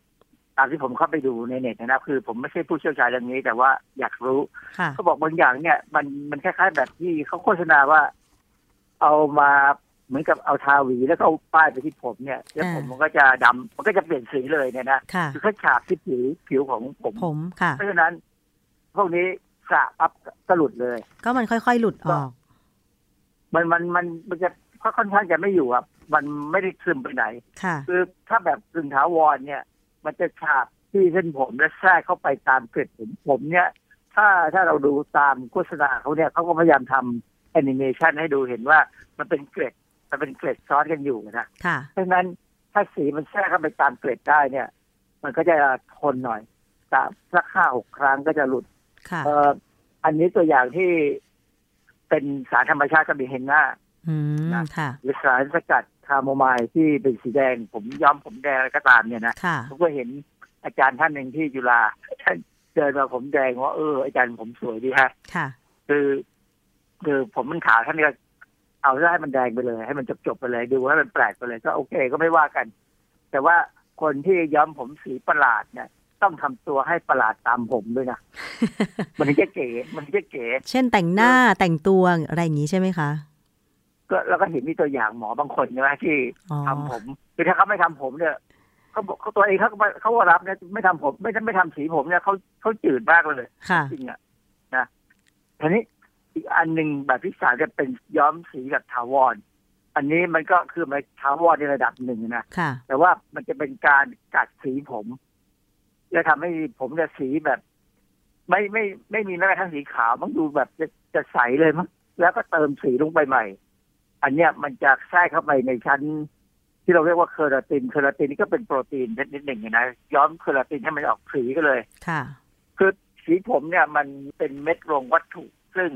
ตามที่ผมเข้าไปดูในเน็ตนะคือ ผมไม่ใช่ผู้เชี่ยวชาญเรื่องนี้ แต่ว่าอยากรู้ค่ะเขาบอกบางอย่างเนี่ย มันมันคล้ายๆแบบที่เขาโฆษณาว่า เอามาเหมือนกับเอาทาหวีแล้วก็เอาป้ายไปที่ผมเนี่ยแล้วอ่าผมมันก็จะดำมันก็จะเปลี่ยนสีเลยเนี่ยนะค่ะคือเขาฉาบที่ผิวผิวของผมผมค่ะเพราะฉะนั้นพวกนี้ สระปั๊บก็หลุดเลย ก็มันค่อยๆหลุดออก มันมันมันมันจะค่อนข้างจะไม่อยู่อะมันไม่ได้ซึมไปไหนค่ะคือถ้าแบบกึ่งถาวรเนี่ย มันจะฉาบที่เส้นผมและแทรกเข้าไปตามเกล็ดผมผมเนี่ย ถ้าถ้าเราดูตามโฆษณาเขาเนี่ยเขาก็พยายามทำแอนิเมชันให้ดูเห็นว่ามันเป็นเกล็ดมันเป็นเกล็ดซ้อนกันอยู่นะค่ะเพราะฉะนั้นถ้าสีมันแทรกเข้าไปตามเกล็ดได้เนี่ย มันก็จะทนหน่อยแต่สักห้าหกครั้งก็จะหลุดค่ะเอ่ออันนี้ตัวอย่างที่เป็นสารธรรมชาติก็มีเฮนน่าอืมนะค่ะหรือสารสกัดคาโมไมล์ที่เป็นสีแดง ผมย้อมผมแดงอะไรก็ตามเนี่ยนะค่ะผมก็เห็นอาจารย์ท่านหนึ่งที่จุฬาท่านเดินมาผมแดงว่าเอออาจารย์ผมสวยดีฮะค่ะคือ คือผมมันขาวท่านก็เอาซะให้มันแดงไปเลย ให้มันจบๆไปเลยดูให้มันแปลกไปเลย ก็โอเคก็ไม่ว่ากัน แต่ว่าคนที่ย้อมผมสีประหลาดเนี่ย ต้องทำตัวให้ประหลาดตามผมด้วยนะ มันถึงจะเก๋ มันถึงจะเก๋ เช่นแต่งหน้าแต่งตัวอะไรอย่างนี้ใช่ไหมคะ ก็แล้วก็เห็นมีตัวอย่างหมอบางคนใช่ไหมที่อ๋อทำผมคือถ้าเขาไม่ทำผมเนี่ยเขาบอกเขาตัวเองเขาก็ไม่เขาก็รับนะไม่ทำผม ไม่ไม่ทำสีผมเนี่ยเขาเขาจืดมากเลยค่ะจริงอะนะทีนี้อีกอันหนึ่งแบบที่สามจะเป็นย้อมสีแบบถาวรอันนี้มันก็คือมันท้าวอดในระดับหนึ่งนะค่ะแต่ว่ามันจะเป็นการกัดสีผม และทำให้ผมเนี่ยสีแบบ ไม่ไม่ไม่มีแม้กระทั่งสีขาวมันดูแบบจะจะใสเลยมั้งแล้วก็เติมสีลงไปใหม่ อันเนี้ยมันจะแทรกเข้าไปในชั้น ที่เราเรียกว่าเคอราตินเคอราตินนี่ก็เป็นโปรตีนชนิดหนึ่งนะย้อมเคอราตินให้มันออกสีก็เลยค่ะคือสีผมเนี่ยมันเป็นเม็ดรวงวัตถุ ซึ่ง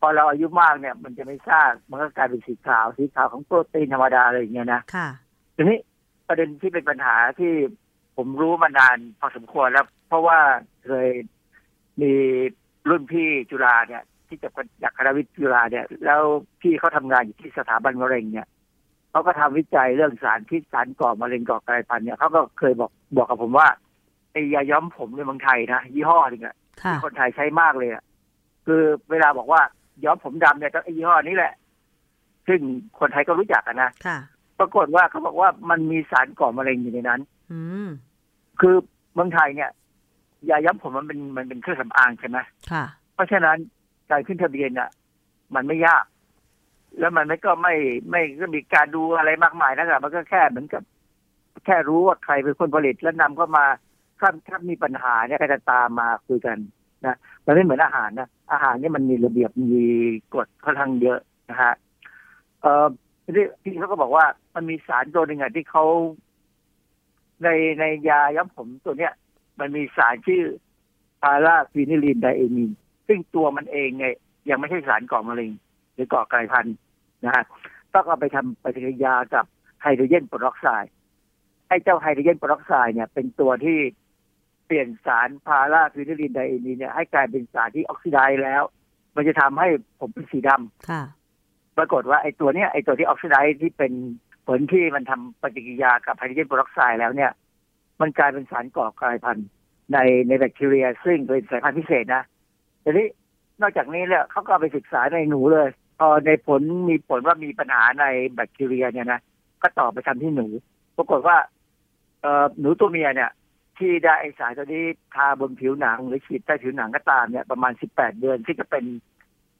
พอเราอายุมากเนี่ย มันจะไม่ทราบมันก็กลายเป็นสีขาว สีขาวของโปรตีนธรรมดาอะไรอย่างเงี้ยนะค่ะทีนี้ประเด็นที่เป็นปัญหาที่ ผมรู้มานานพอสมควรแล้ว เพราะว่าเคยมีรุ่นพี่จุฬาเนี่ย ที่จบจากคณะวิทย์จุฬาเนี่ย แล้วพี่เขาทำงานอยู่ที่สถาบันมะเร็งเนี่ยเขาก็ทำวิจัยเรื่องสารพิษสารก่อมะเร็งก่อกลายพันธุ์เนี่ยเขาก็เคยบอกบอกกับผมว่าไอ้ยาย้อมผมในเมืองไทยนะยี่ห้อหนึงอะค่ะที่คนไทยใช้มากเลยอะคือเวลาบอกว่าย้อมผมดำเนี่ยก็ไอ้ยี่ห้อนี้แหละ ซึ่งคนไทยก็รู้จักกันนะค่ะปรากฏว่าเขาบอกว่ามันมีสารก่อมะเร็งอยู่ในนั้นอืม คือเมืองไทยเนี่ยยาย้อมผมมันเป็นมันเป็นเครื่องสำอางใช่ไหมค่ะเพราะฉะนั้นการขึ้นทะเบียนอะมันไม่ยาก แล้วมันไม่ก็ไม่ไม่ก็มีการดูอะไรมากมายนะครับมันก็แค่เหมือนกับ แค่รู้ว่าใครเป็นคนผลิตแล้วนำเข้ามาถ้าถ้ามีปัญหาเนี่ยก็จะตามมาคุยกันนะมันไม่เหมือนอาหารนะอาหารเนี่ยมันมีระเบียบมีกฎค่อนข้างเยอะนะฮะเอ่อที่ที่เขาก็บอกว่ามันมีสารตัวหนึ่งอะที่เขา ในในยาย้อมผมตัวเนี้ย มันมีสารชื่อพาราฟีนิลินไดเอมีนซึ่งตัวมันเองเนี่ยยังไม่ใช่สารก่อมะเร็ง หรือก่อกลายพันธุ์นะฮะต้องเอาไปทำปฏิกิริยากับไฮโดรเจนเปอร์ออกไซด์ไอ้เจ้าไฮโดรเจนเปอร์ออกไซด์เนี่ย เป็นตัวที่เปลี่ยนสารพาราฟีนิลีนไดเอมีนเนี่ยให้กลายเป็นสารที่ออกซิไดซ์แล้ว มันจะทำให้ผมเป็นสีดำค่ะปรากฏว่าไอ้ตัวเนี้ยไอ้ตัวที่ออกซิไดซ์ที่เป็น ผลที่มันทำปฏิกิริยากับไฮโดรเจนเปอร์ออกไซด์แล้วเนี่ย มันกลายเป็นสารก่อกลายพันธุ์ในในแบคทีเรีย ซึ่งเป็นสายพันธุ์พิเศษนะทีนี้นอกจากนี้เนี่ยเขาก็ไปศึกษาในหนูเลยพอในผลมีผลว่ามีปัญหาในแบคทีเรียเนี่ยนะก็ต่อไปทำที่หนู ปรากฏว่าเอ่อหนูตัวเมียเนี่ย ที่ได้ไอสารตัวนี้ทาบนผิวหนังหรือฉีดใต้ผิวหนังก็ตามเนี่ยประมาณ18เดือนที่จะเป็น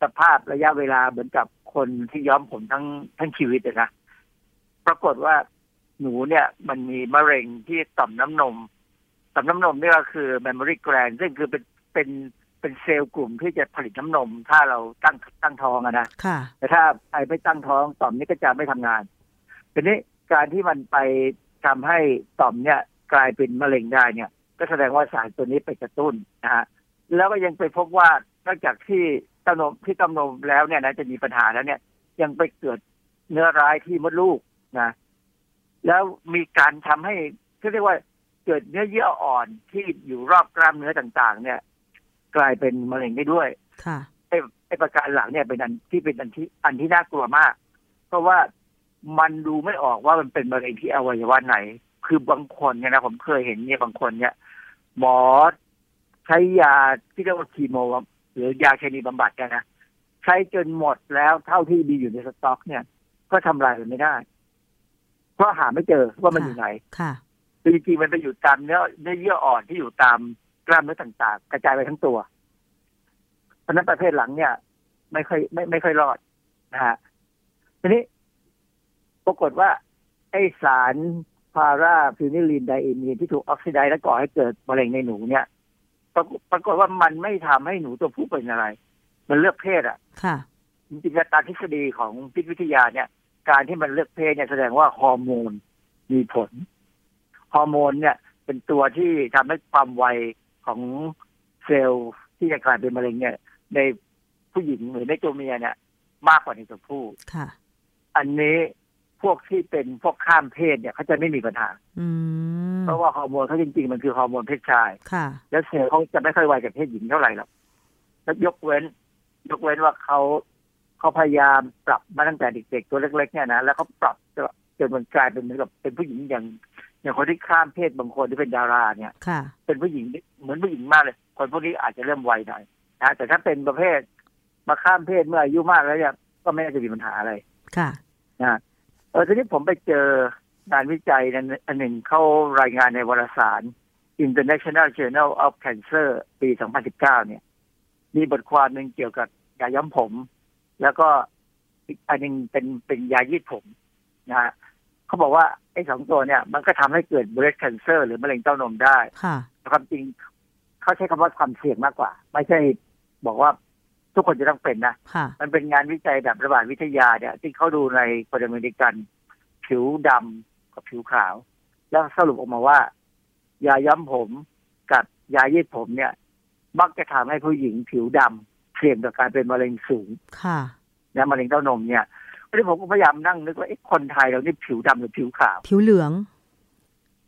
สภาพระยะเวลาเหมือนกับคนที่ย้อมผมทั้งทั้งชีวิตเลยนะ ปรากฏว่าหนูเนี่ย มันมีมะเร็งที่ต่อมน้ำนม ต่อมน้ำนมนี่ก็คือ mammary gland ซึ่งคือเป็นเป็นเป็นเซลล์กลุ่มที่จะผลิตน้ำนม ถ้าเราตั้งตั้งท้องอะนะค่ะแต่ถ้าใครไม่ตั้งท้องต่อมนี้ก็จะไม่ทำงานทีนี้การที่มันไปทำให้ต่อมเนี่ยกลายเป็นมะเร็งได้เนี่ย ก็แสดงว่าสารตัวนี้ไปกระตุ้นนะฮะแล้วก็ยังไปพบว่านอกจากที่เต้านมที่เต้านมแล้วเนี่ยนะจะมีปัญหาแล้วเนี่ย ยังไปเกิดเนื้อร้ายที่มดลูก นะแล้วมีการทำให้ที่เรียกว่าเกิดเนื้อเยื่ออ่อนที่อยู่รอบกล้ามเนื้อต่างๆ เนี่ย กลายเป็นมะเร็งได้ด้วย ค่ะไอ้ไอ้ประการหลังเนี่ยเป็นอันที่เป็นอันที่อันที่น่ากลัวมาก เพราะว่ามันดูไม่ออกว่ามันเป็นมะเร็งที่อวัยวะไหน คือบางคนเนี่ยนะผมเคยเห็นเนี่ยบางคนเนี่ย หมอใช้ยาที่เรียกว่าคีโม หรือยาเคมีบำบัดกันนะใช้จนหมดแล้วเท่าที่มีอยู่ในสต็อก เนี่ย ก็ทำลายมันไม่ได้ เพราะหาไม่เจอว่ามันอยู่ไหนค่ะคือจริงๆมันไปอยู่ตามเนื้อเนื้อเยื่ออ่อนที่อยู่ตามกล้ามเนื้อต่างๆ กระจายไปทั้งตัวเพราะฉะนั้นประเภทหลังเนี่ย ไม่ค่อยไม่ไม่ค่อยรอดนะฮะทีนี้ปรากฏว่า ไอ้สารพาราฟีนิลีนไดเอมีนที่ถูกออกซิไดซ์และก่อให้เกิดมะเร็งในหนูเนี่ยปรากฏปรากฏว่ามันไม่ทำให้หนูตัวผู้เป็นอะไร มันเลือกเพศอะ ค่ะจริงๆแล้วตามทฤษฎีของพิษวิทยาเนี่ย การที่มันเลือกเพศเนี่ยแสดงว่าฮอร์โมนมีผล ฮอร์โมนเนี่ย เป็นตัวที่ทำให้ความไวของเซลล์ที่จะกลายเป็นมะเร็งเนี่ย ในผู้หญิงหรือในตัวเมียเนี่ย มากกว่าในตัวผู้ค่ะ อันนี้พวกที่เป็นพวกข้ามเพศเนี่ยเขาจะไม่มีปัญหาอืมเพราะว่าฮอร์โมนเขาจริงๆ มันคือฮอร์โมนเพศชายค่ะ แล้วเซลล์เขาจะไม่ค่อยไวกับเพศหญิงเท่าไหร่หรอกแล้วยกเว้น ยกเว้นว่าเขา เขาพยายามปรับมาตั้งแต่เด็กๆตัวเล็กๆเนี่ยนะแล้วเขาปรับจนมันกลายเป็นเหมือนกับเป็นผู้หญิงอย่างอย่างคนที่ข้ามเพศบางคนที่เป็นดาราเนี่ยค่ะเป็นผู้หญิงเหมือนผู้หญิงมากเลย คนพวกนี้อาจจะเริ่มไวหน่อยนะแต่ถ้าเป็นประเภทมาข้ามเพศเมื่ออายุมากแล้วเนี่ยก็ไม่น่าจะมีปัญหาอะไรค่ะนะเออทีนี้ผมไปเจองานวิจัยนั้นอันหนึ่งเข้ารายงานในวารสาร International Journal of Cancer ปี 2019 เนี่ย มีบทความหนึ่งเกี่ยวกับยาย้อมผม แล้วก็อีกอันหนึงเป็นเป็นยายืดผมนะฮะเขาบอกว่าไอ้สองตัวเนี่ย มันก็ทำให้เกิด breast cancer หรือมะเร็งเต้านมได้ค่ะแต่ความจริงเขาใช้คำว่าความเสี่ยงมากกว่า ไม่ใช่บอกว่าทุกคนจะต้องเป็นนะค่ะมันเป็นงานวิจัยแบบระบาดวิทยาเนี่ยที่เขาดูในคนอเมริกัน ผิวดำกับผิวขาว แล้วสรุปออกมาว่า ยาย้อมผมกับยายืดผมเนี่ย มักจะทำให้ผู้หญิงผิวดำ เสี่ยงต่อการเป็นมะเร็งสูง ค่ะนะมะเร็งเต้านมเนี่ยวันนี้ผมก็พยายามนั่งนึกว่าเอ๊ะคนไทยเรานี่ผิวดำหรือผิวขาว ผิวเหลือง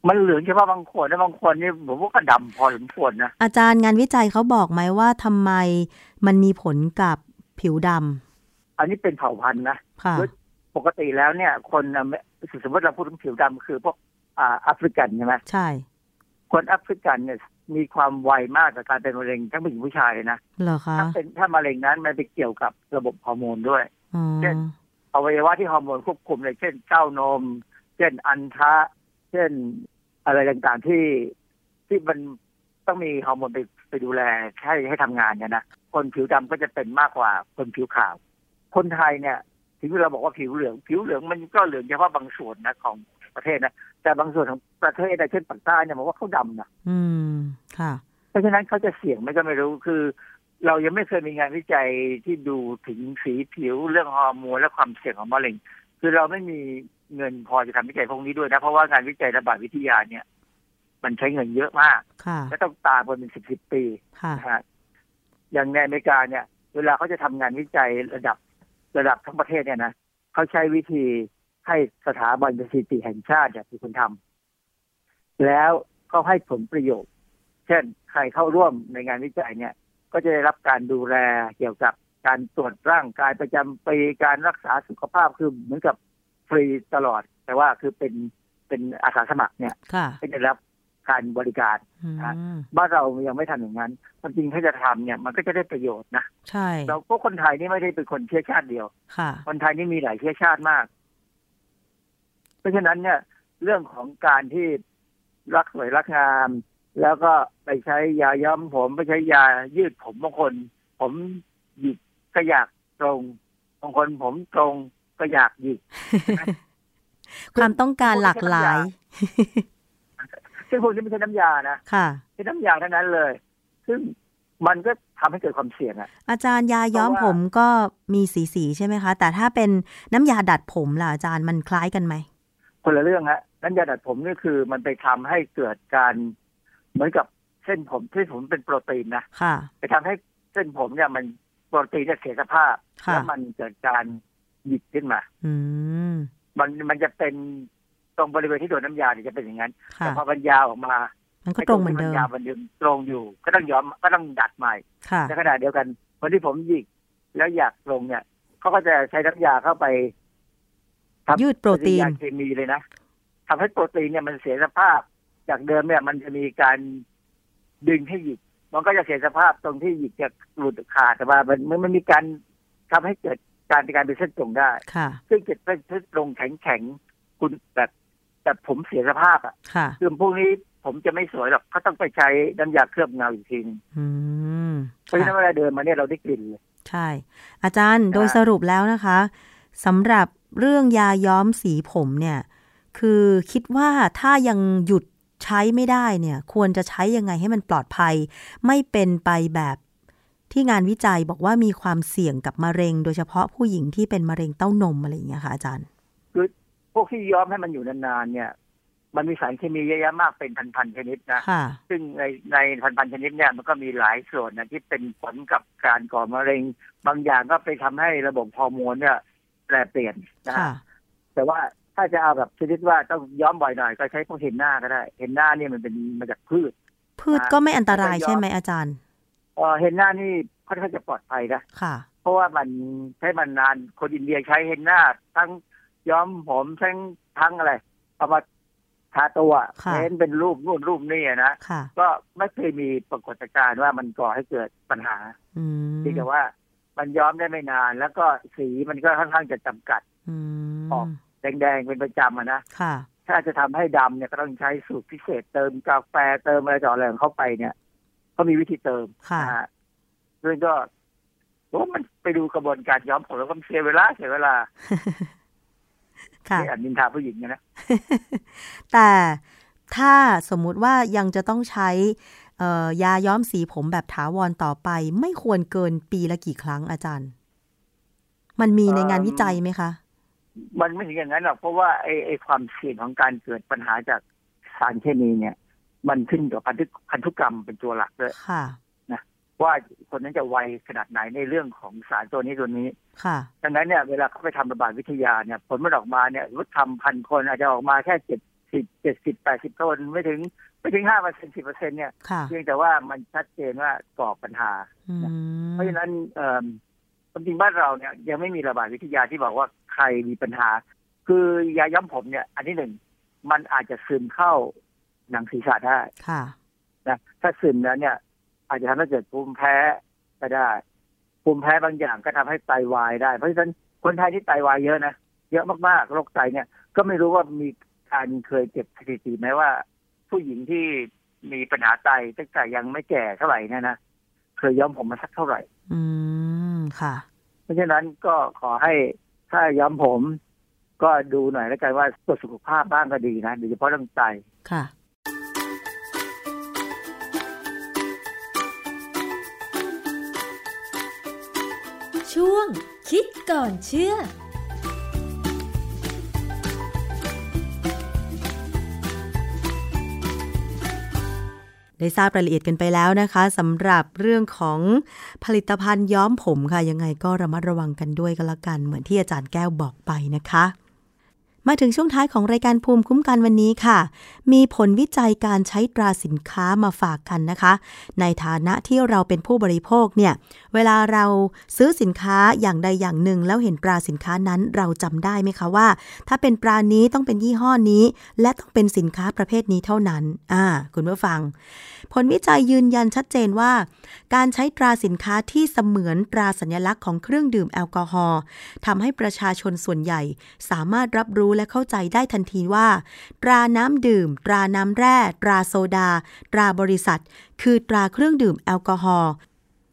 มันเหลืองเฉพาะบางคนนะบางคนนี่ผมว่าก็ดำพอสมควรนะอาจารย์งานวิจัยเขาบอกไหมว่าทำไมมันมีผลกับผิวดอันนี้เป็นเผ่าพันธุ์นะำค่ะปกติแล้วเนี่ย คนอเมสมมติเราพูดถึงผิวดำคือพวกอ่าแอฟริกันใช่ไหมใช่ คนแอฟริกันเนี่ย มีความไวมากกับการเป็นมะเร็งทั้งผู้หญิงผู้ชายเลยนะเหรอคะถ้าเป็นถ้ามะเร็งนั้นมันไปเกี่ยวกับระบบฮอร์โมนด้วยอ๋อเช่นอวัยวะที่ฮอร์โมนควบคุมเลยเช่นเต้านม เช่นอันทะ เช่นอะไรต่างๆที่ที่มันต้องมีฮอร์โมนไปไปดูแลให้ให้ทำงานเนี่ยนะคนผิวดำก็จะเป็นมากกว่าคนผิวขาว คนไทยเนี่ยถึงเราบอกว่าผิวเหลือง ผิวเหลืองมันก็เหลืองเฉพาะบางส่วนนะของประเทศนะ แต่บางส่วนของประเทศนะเช่นปากใต้เนี่ยผมว่าเขาดำนะอืมค่ะ เพราะฉะนั้นเขาจะเสี่ยงไหม่ก็ไม่รู้คือ เรายังไม่เคยมีงานวิจัยที่ดูถึงสีผิวเรื่องฮอร์โมนและความเสี่ยงของมะเร็ง คือเราไม่มีเงินพอจะทำวิจัยพวกนี้ด้วยนะ เพราะว่างานวิจัยระบาดวิทยาเนี่ย มันใช้เงินเยอะมากค่ะและต้องตามกันเป็นสิบสิบปีค่ะนะฮะอย่างในอเมริกาเนี่ย เวลาเขาจะทำงานวิจัยระดับระดับทั้งประเทศเนี่ยนะเขาใช้วิธี ให้สถาบันสถิติแห่งชาติเนี่ยเป็นคนทำแล้วเขาให้ผลประโยชน์ เช่น ใครเข้าร่วมในงานวิจัยเนี่ย ก็จะได้รับการดูแลเกี่ยวกับการตรวจร่างกายประจำปีการรักษาสุขภาพคือเหมือนกับฟรีตลอด แต่ว่าคือเป็นเป็นอาสาสมัครเนี่ยค่ะก็จะได้รับการบริการอืมบ้านเรายังไม่ทำอย่างนั้นความจริงถ้าจะทำเนี่ย มันก็จะได้ประโยชน์นะใช่เราก็คนไทยนี่ไม่ได้เป็นคนเชื้อชาติเดียวค่ะ คนไทยนี่มีหลายเชื้อชาติมากเพ ราะฉะนั้นเนี่ยเรื่องของการที่รักสวยรักงาม แล้วก็ไปใช้ยาย้อมผมไปใช้ยายืดผมบางคน ผมหยิกก็อยากตรงบางคนผมตรงก็อยากหยิกความต้องการหลากหลาย ซึ่งพวกนี้ไม่ใช่น้ำยานะค่ะเป็นน้ำยาเท่านั้นเลย ซึ่งมันก็ทำให้เกิดความเสี่ยงอะอาจารย์ยาย้อมเพราะว่าผมก็มีสีสีๆใช่ไหมคะ แต่ถ้าเป็นน้ำยาดัดผมล่ะอาจารย์มันคล้ายกันไหม คนละเรื่องฮะน้ำยาดัดผมนี่คือมันไปทำให้เกิดการเหมือนกับเส้นผมที่ผมเป็นโปรตีนนะค่ะไปทำให้เส้นผมเนี่ยมันโปรตีนเนี่ยเสียสภาพค่ะแล้วมันเกิดการหยิกขึ้นมาอืมมันมันจะเป็นตรงบริเวณที่โดนน้ำยาเนี่ยจะเป็นอย่างนั้นค่ะแต่พอมันยาวออกมามันก็ตรงเหมือนเดิไที่มยาวมันยังตรงอยู่ ก็ต้องย้อมก็ต้องดัดใหม่ค่ะในขณะเดียวกันคนที่ผมหยิกแล้วอยากตรงเนี่ยเขาก็จะใช้น้ำยาเข้าไปทำ ยืดโปรตีนปฏิกิยาเคมีเลยนะทำให้โปรตีนเนี่ยมันเสียสภาพ จากเดิมเนี่ย มันจะมีการดึงให้หยิกมันก็จะเสียสภาพตรงที่หยิกจะหลุดขาดแต่ว่ามันมันมันมีการทำให้เกิดการการเป็นเส้นตรงได้ค่ะซึ่งจะเป็นเส้นตรงแข็งแข็งๆคุณแบบแบบผมเสียสภาพอะค่ะคือพวกนี้ผมจะไม่สวยหรอกเขาต้องไปใช้น้ำยาเคลือบเงาอีกทีนึงอืมเพราะฉะนั้นค่ะเวลาเดินมาเนี่ยเราได้กลิ่นเลย ใช่ อาจารย์โดยสรุปแล้วนะคะสำหรับเรื่องยาย้อมสีผมเนี่ยคือคิดว่าถ้ายังหยุดใช้ไม่ได้เนี่ยควรจะใช้ยังไงให้มันปลอดภัย ไม่เป็นไปแบบที่งานวิจัยบอกว่ามีความเสี่ยงกับมะเร็ง โดยเฉพาะผู้หญิงที่เป็นมะเร็งเต้านมอะไรอย่างเงี้ยค่ะอาจารย์พวกที่ย้อมให้มันอยู่นานๆเนี่ย มันมีสารเคมีเยอะแยะมากเป็นพันๆชนิดนะค่ะซึ่งในในพันๆชนิดเนี่ยมันก็มีหลายส่วนนะที่เป็นผลกับการก่อมะเร็ง บางอย่างก็ไปทำให้ระบบฮอร์โมนเนี่ย แปรเปลี่ยนนะฮะค่ะแต่ว่าถ้าจะเอาแบบชนิดว่าต้องย้อมบ่อยหน่อยก็ใช้พวกเห็นหน้าก็ได้ เห็นหน้าเนี่ยมันเป็นมาจากพืช พืชก็ไม่อันตรายใช่ไหมอาจารย์เออเห็นหน้านี่ค่อนข้างจะปลอดภัยนะค่ะ เพราะว่ามันใช้มันนานคนอินเดียใช้เห็นหน้า ทั้งย้อมผมทั้งทั้งอะไรเอามาทาตัวค่ะเน้นเป็นรูปนู่นรูปนี่อะนะค่ะก็ไม่เคยมีปรากฏการณ์ว่ามันก่อให้เกิดปัญหาอืมเพียงแต่ว่า มันย้อมได้ไม่นาน แล้วก็สีมันก็ค่อนข้างจะจำกัดอืมออกแดงๆเป็นประจำอะนะค่ะ ถ้าจะทำให้ดำเนี่ยก็ต้องใช้สูตรพิเศษเติมกาแฟเติมอะไรต่ออะไรของเข้าไปเนี่ยก็มีวิธีเติมค่ะนะฮะซึ่งก็ว่ามันไปดูกระบวนการย้อมผมแล้วก็เสียเวลาเสียเวลาค่ะที่อันนินทาผู้หญิงนะแต่ถ้าสมมุติว่ายังจะต้องใช้เอ่อ ยาย้อมสีผมแบบถาวรต่อไป ไม่ควรเกินปีละกี่ครั้งอาจารย์ มันมีในงานวิจัยไหมคะ มันไม่ถึงอย่างนั้นหรอกเพราะว่าไอ้ไอ้ความเสี่ยงของการเกิดปัญหาจากสารเคมีเนี่ย มันขึ้นกับพันธุพันธุกรรมเป็นตัวหลักด้วยค่ะว่าคนนั้นจะไวขนาดไหนในเรื่องของสารตัวนี้ตัวนี้ ค่ะดังนั้นเนี่ยเวลาเขาไปทำระบาดวิทยาเนี่ยผลมันออกมาเนี่ยสมมติทำพันคนอาจจะออกมาแค่เจ็ดสิบเจ็ดสิบแปดสิบคนไม่ถึง ไม่ถึงห้าเปอร์เซ็นสิบเปอร์เซ็นเนี่ยค่ะเพียงแต่ว่ามันชัดเจนว่าก่อปัญหาอืมเพราะฉะนั้นเอ่อความจริงบ้านเราเนี่ยยังไม่มีระบาดวิทยาที่บอกว่าใครมีปัญหา คือยาย้อมผมเนี่ย อันที่หนึ่งมันอาจจะซึมเข้าหนังศีรษะได้ค่ะนะถ้าซึมแล้วเนี่ย อาจจะทำให้เกิดภูมิแพ้ก็ได้ภูมิแพ้บางอย่างก็ทำให้ไตวายได้ เพราะฉะนั้นคนไทยที่ไตวายเยอะนะเยอะมากๆโรคไตเนี่ย ก็ไม่รู้ว่ามีการเคยเก็บสถิติไหมว่า ผู้หญิงที่มีปัญหาไตตั้งแต่ยังไม่แก่เท่าไหร่เนะนะเคยย้อมผมมาสักเท่าไหร่ อืมค่ะ เพราะฉะนั้นก็ขอให้ถ้าย้อมผม ก็ดูหน่อยแล้วกันว่าตรวจสุขภาพบ้างก็ดีนะโดยเฉพาะเรื่องไตค่ะช่วงคิดก่อนเชื่อ ได้ทราบรายละเอียดกันไปแล้วนะคะสำหรับเรื่องของผลิตภัณฑ์ย้อมผมค่ะ ยังไงก็ระมัดระวังกันด้วยก็แล้วกัน เหมือนที่อาจารย์แก้วบอกไปนะคะ มาถึงช่วงท้ายของรายการภูมิคุ้มกันวันนี้ค่ะ มีผลวิจัยการใช้ตราสินค้ามาฝากกันนะคะ ในฐานะที่เราเป็นผู้บริโภคเนี่ย เวลาเราซื้อสินค้าอย่างใดอย่างหนึ่ง แล้วเห็นตราสินค้านั้นเราจำได้ไหมคะว่า ถ้าเป็นปลานี้ต้องเป็นยี่ห้อนี้ และต้องเป็นสินค้าประเภทนี้เท่านั้น อ่า คุณผู้ฟัง ผลวิจัยยืนยันชัดเจนว่า การใช้ตราสินค้าที่เสมือนตราสัญลักษณ์ของเครื่องดื่มแอลกอฮอล์ทำให้ประชาชนส่วนใหญ่ สามารถรับรู้และเข้าใจได้ทันทีว่า ตราน้ำดื่ม ตราน้ำแร่ ตราโซดา ตราบริษัท คือตราเครื่องดื่มแอลกอฮอล์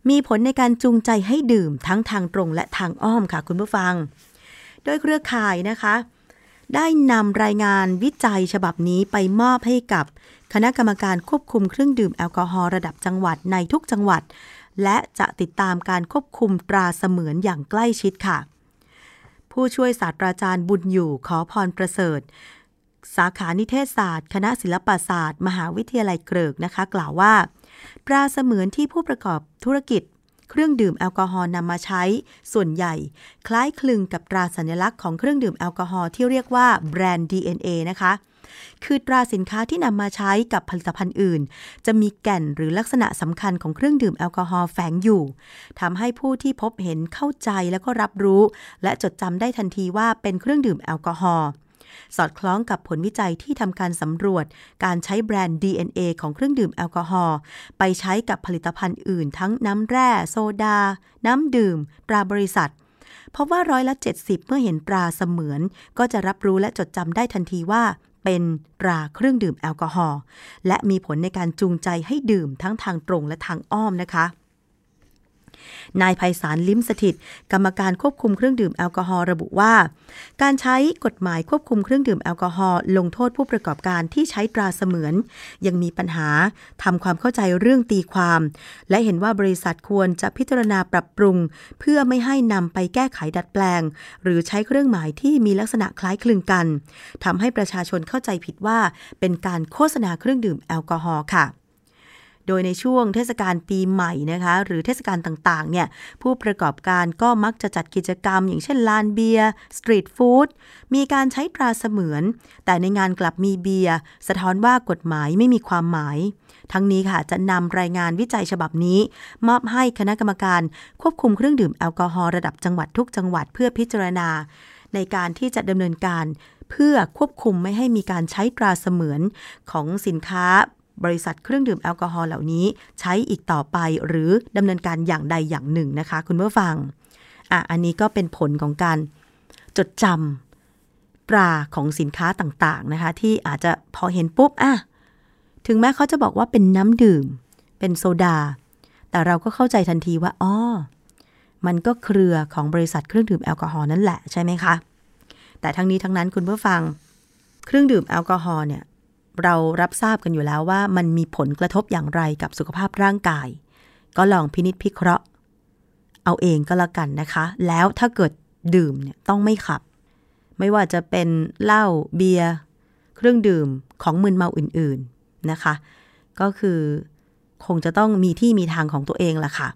มีผลในการจูงใจให้ดื่มทั้งทางตรงและทางอ้อมค่ะคุณผู้ฟัง โดยเครือข่ายนะคะ ได้นำรายงานวิจัยฉบับนี้ไปมอบให้กับ คณะกรรมการควบคุมเครื่องดื่มแอลกอฮอล์ระดับจังหวัดในทุกจังหวัด และจะติดตามการควบคุมตราเสมือนอย่างใกล้ชิดค่ะ ผู้ช่วยศาสตราจารย์บุญอยู่ขอพรประเสริฐ สาขานิเทศศาสตร์ คณะศิลปศาสตร์ มหาวิทยาลัยเกริกนะคะ กล่าวว่าตราเสมือนที่ผู้ประกอบธุรกิจ เครื่องดื่มแอลกอฮอล์นำมาใช้ ส่วนใหญ่ คล้ายคลึงกับตราสัญลักษณ์ของเครื่องดื่มแอลกอฮอล์ที่เรียกว่าแบรนด์ DNA นะคะ คือตราสินค้าที่นำมาใช้กับผลิตภัณฑ์อื่น จะมีแก่นหรือลักษณะสำคัญของเครื่องดื่มแอลกอฮอล์แฝงอยู่ทำให้ผู้ที่พบเห็นเข้าใจแล้วก็รับรู้ และจดจำได้ทันทีว่าเป็นเครื่องดื่มแอลกอฮอล์สอดคล้องกับผลวิจัยที่ทำการสำรวจ การใช้แบรนด์ DNA ของเครื่องดื่มแอลกอฮอล์ไปใช้กับผลิตภัณฑ์อื่น ทั้งน้ำแร่ โซดา น้ำดื่ม ตราบริษัท เพราะว่าร้อยละ 70 เมื่อเห็นตราเสมือน ก็จะรับรู้และจดจำได้ทันทีว่า เป็นตราเครื่องดื่มแอลกอฮอล์และมีผลในการจูงใจให้ดื่มทั้งทางตรงและทางอ้อมนะคะ นายภัยสารลิ้มสถิต กรรมการควบคุมเครื่องดื่มแอลกอฮอล์ระบุว่า การใช้กฎหมายควบคุมเครื่องดื่มแอลกอฮอล์ลงโทษผู้ประกอบการที่ใช้ตราเสมือน ยังมีปัญหาทำความเข้าใจเรื่องตีความ และเห็นว่าบริษัทควรจะพิจารณาปรับปรุง เพื่อไม่ให้นำไปแก้ไขดัดแปลง หรือใช้เครื่องหมายที่มีลักษณะคล้ายคลึงกันทำให้ประชาชนเข้าใจผิดว่าเป็นการโฆษณาเครื่องดื่มแอลกอฮอล์ค่ะ โดยในช่วงเทศกาลปีใหม่นะคะ หรือเทศกาลต่างๆ เนี่ย ผู้ประกอบการก็มักจะจัดกิจกรรม อย่างเช่นลานเบียร์สตรีทฟู้ดมีการใช้ตราเสมือน แต่ในงานกลับมีเบียร์สะท้อนว่ากฎหมายไม่มีความหมาย ทั้งนี้ค่ะจะนำรายงานวิจัยฉบับนี้ มอบให้คณะกรรมการควบคุมเครื่องดื่มแอลกอฮอล์ระดับจังหวัดทุกจังหวัดเพื่อพิจารณา ในการที่จะดำเนินการเพื่อควบคุมไม่ให้มีการใช้ตราเสมือนของสินค้า บริษัทเครื่องดื่มแอลกอฮอล์เหล่านี้ใช้อีกต่อไปหรือดำเนินการอย่างใดอย่างหนึ่งนะคะ คุณผู้ฟัง อะ อันนี้ก็เป็นผลของการจดจำตราของสินค้าต่างๆนะคะ ที่อาจจะพอเห็นปุ๊บ อะ ถึงแม้เขาจะบอกว่าเป็นน้ำดื่ม เป็นโซดา แต่เราก็เข้าใจทันทีว่าอ๋อมันก็เครือของบริษัทเครื่องดื่มแอลกอฮอล์นั่นแหละใช่ไหมคะ แต่ทั้งนี้ทั้งนั้นคุณผู้ฟัง เครื่องดื่มแอลกอฮอล์เนี่ย เรารับทราบกันอยู่แล้วว่ามันมีผลกระทบอย่างไรกับสุขภาพร่างกาย ก็ลองพินิษพิเคราะห์ เอาเองก็แล้วกันนะคะ แล้วถ้าเกิดดื่มเนี่ยต้องไม่ขับ ไม่ว่าจะเป็นเหล้าเบียร์เครื่องดื่มของมึนเมาอื่นๆนะคะ ก็คือคงจะต้องมีที่มีทางของตัวเองล่ะค่ะ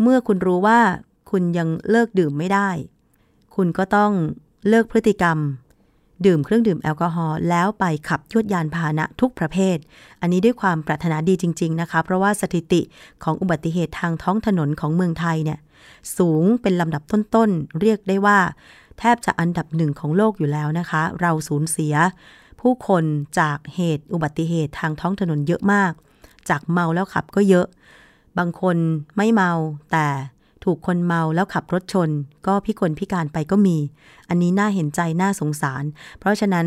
เมื่อคุณรู้ว่าคุณยังเลิกดื่มไม่ได้ คุณก็ต้องเลิกพฤติกรรม ดื่มเครื่องดื่มแอลกอฮอล์แล้วไปขับยวดยานพาหนะทุกประเภท อันนี้ด้วยความปรารถนาดีจริง ๆ นะคะ เพราะว่าสถิติของอุบัติเหตุทางท้องถนนของเมืองไทยเนี่ยสูงเป็นลำดับต้นๆ เรียกได้ว่า แทบจะอันดับหนึ่งของโลกอยู่แล้วนะคะ เราสูญเสีย ผู้คนจากเหตุอุบัติเหตุทางท้องถนนเยอะมาก จากเมาแล้วขับก็เยอะ บางคนไม่เมาแต่ ถูกคนเมาแล้วขับรถชน ก็พิกลพิการไปก็มี อันนี้น่าเห็นใจน่าสงสาร เพราะฉะนั้น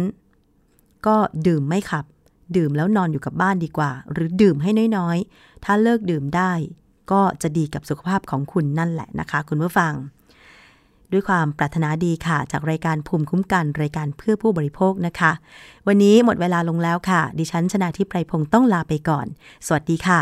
ก็ดื่มไม่ขับ ดื่มแล้วนอนอยู่กับบ้านดีกว่า หรือดื่มให้น้อยๆ ถ้าเลิกดื่มได้ ก็จะดีกับสุขภาพของคุณนั่นแหละนะคะ คุณผู้ฟัง ด้วยความปรารถนาดีค่ะ จากรายการภูมิคุ้มกันรายการเพื่อผู้บริโภคนะคะ วันนี้หมดเวลาลงแล้วค่ะ ดิฉันชนะทิพไพรพงศ์ต้องลาไปก่อน สวัสดีค่ะ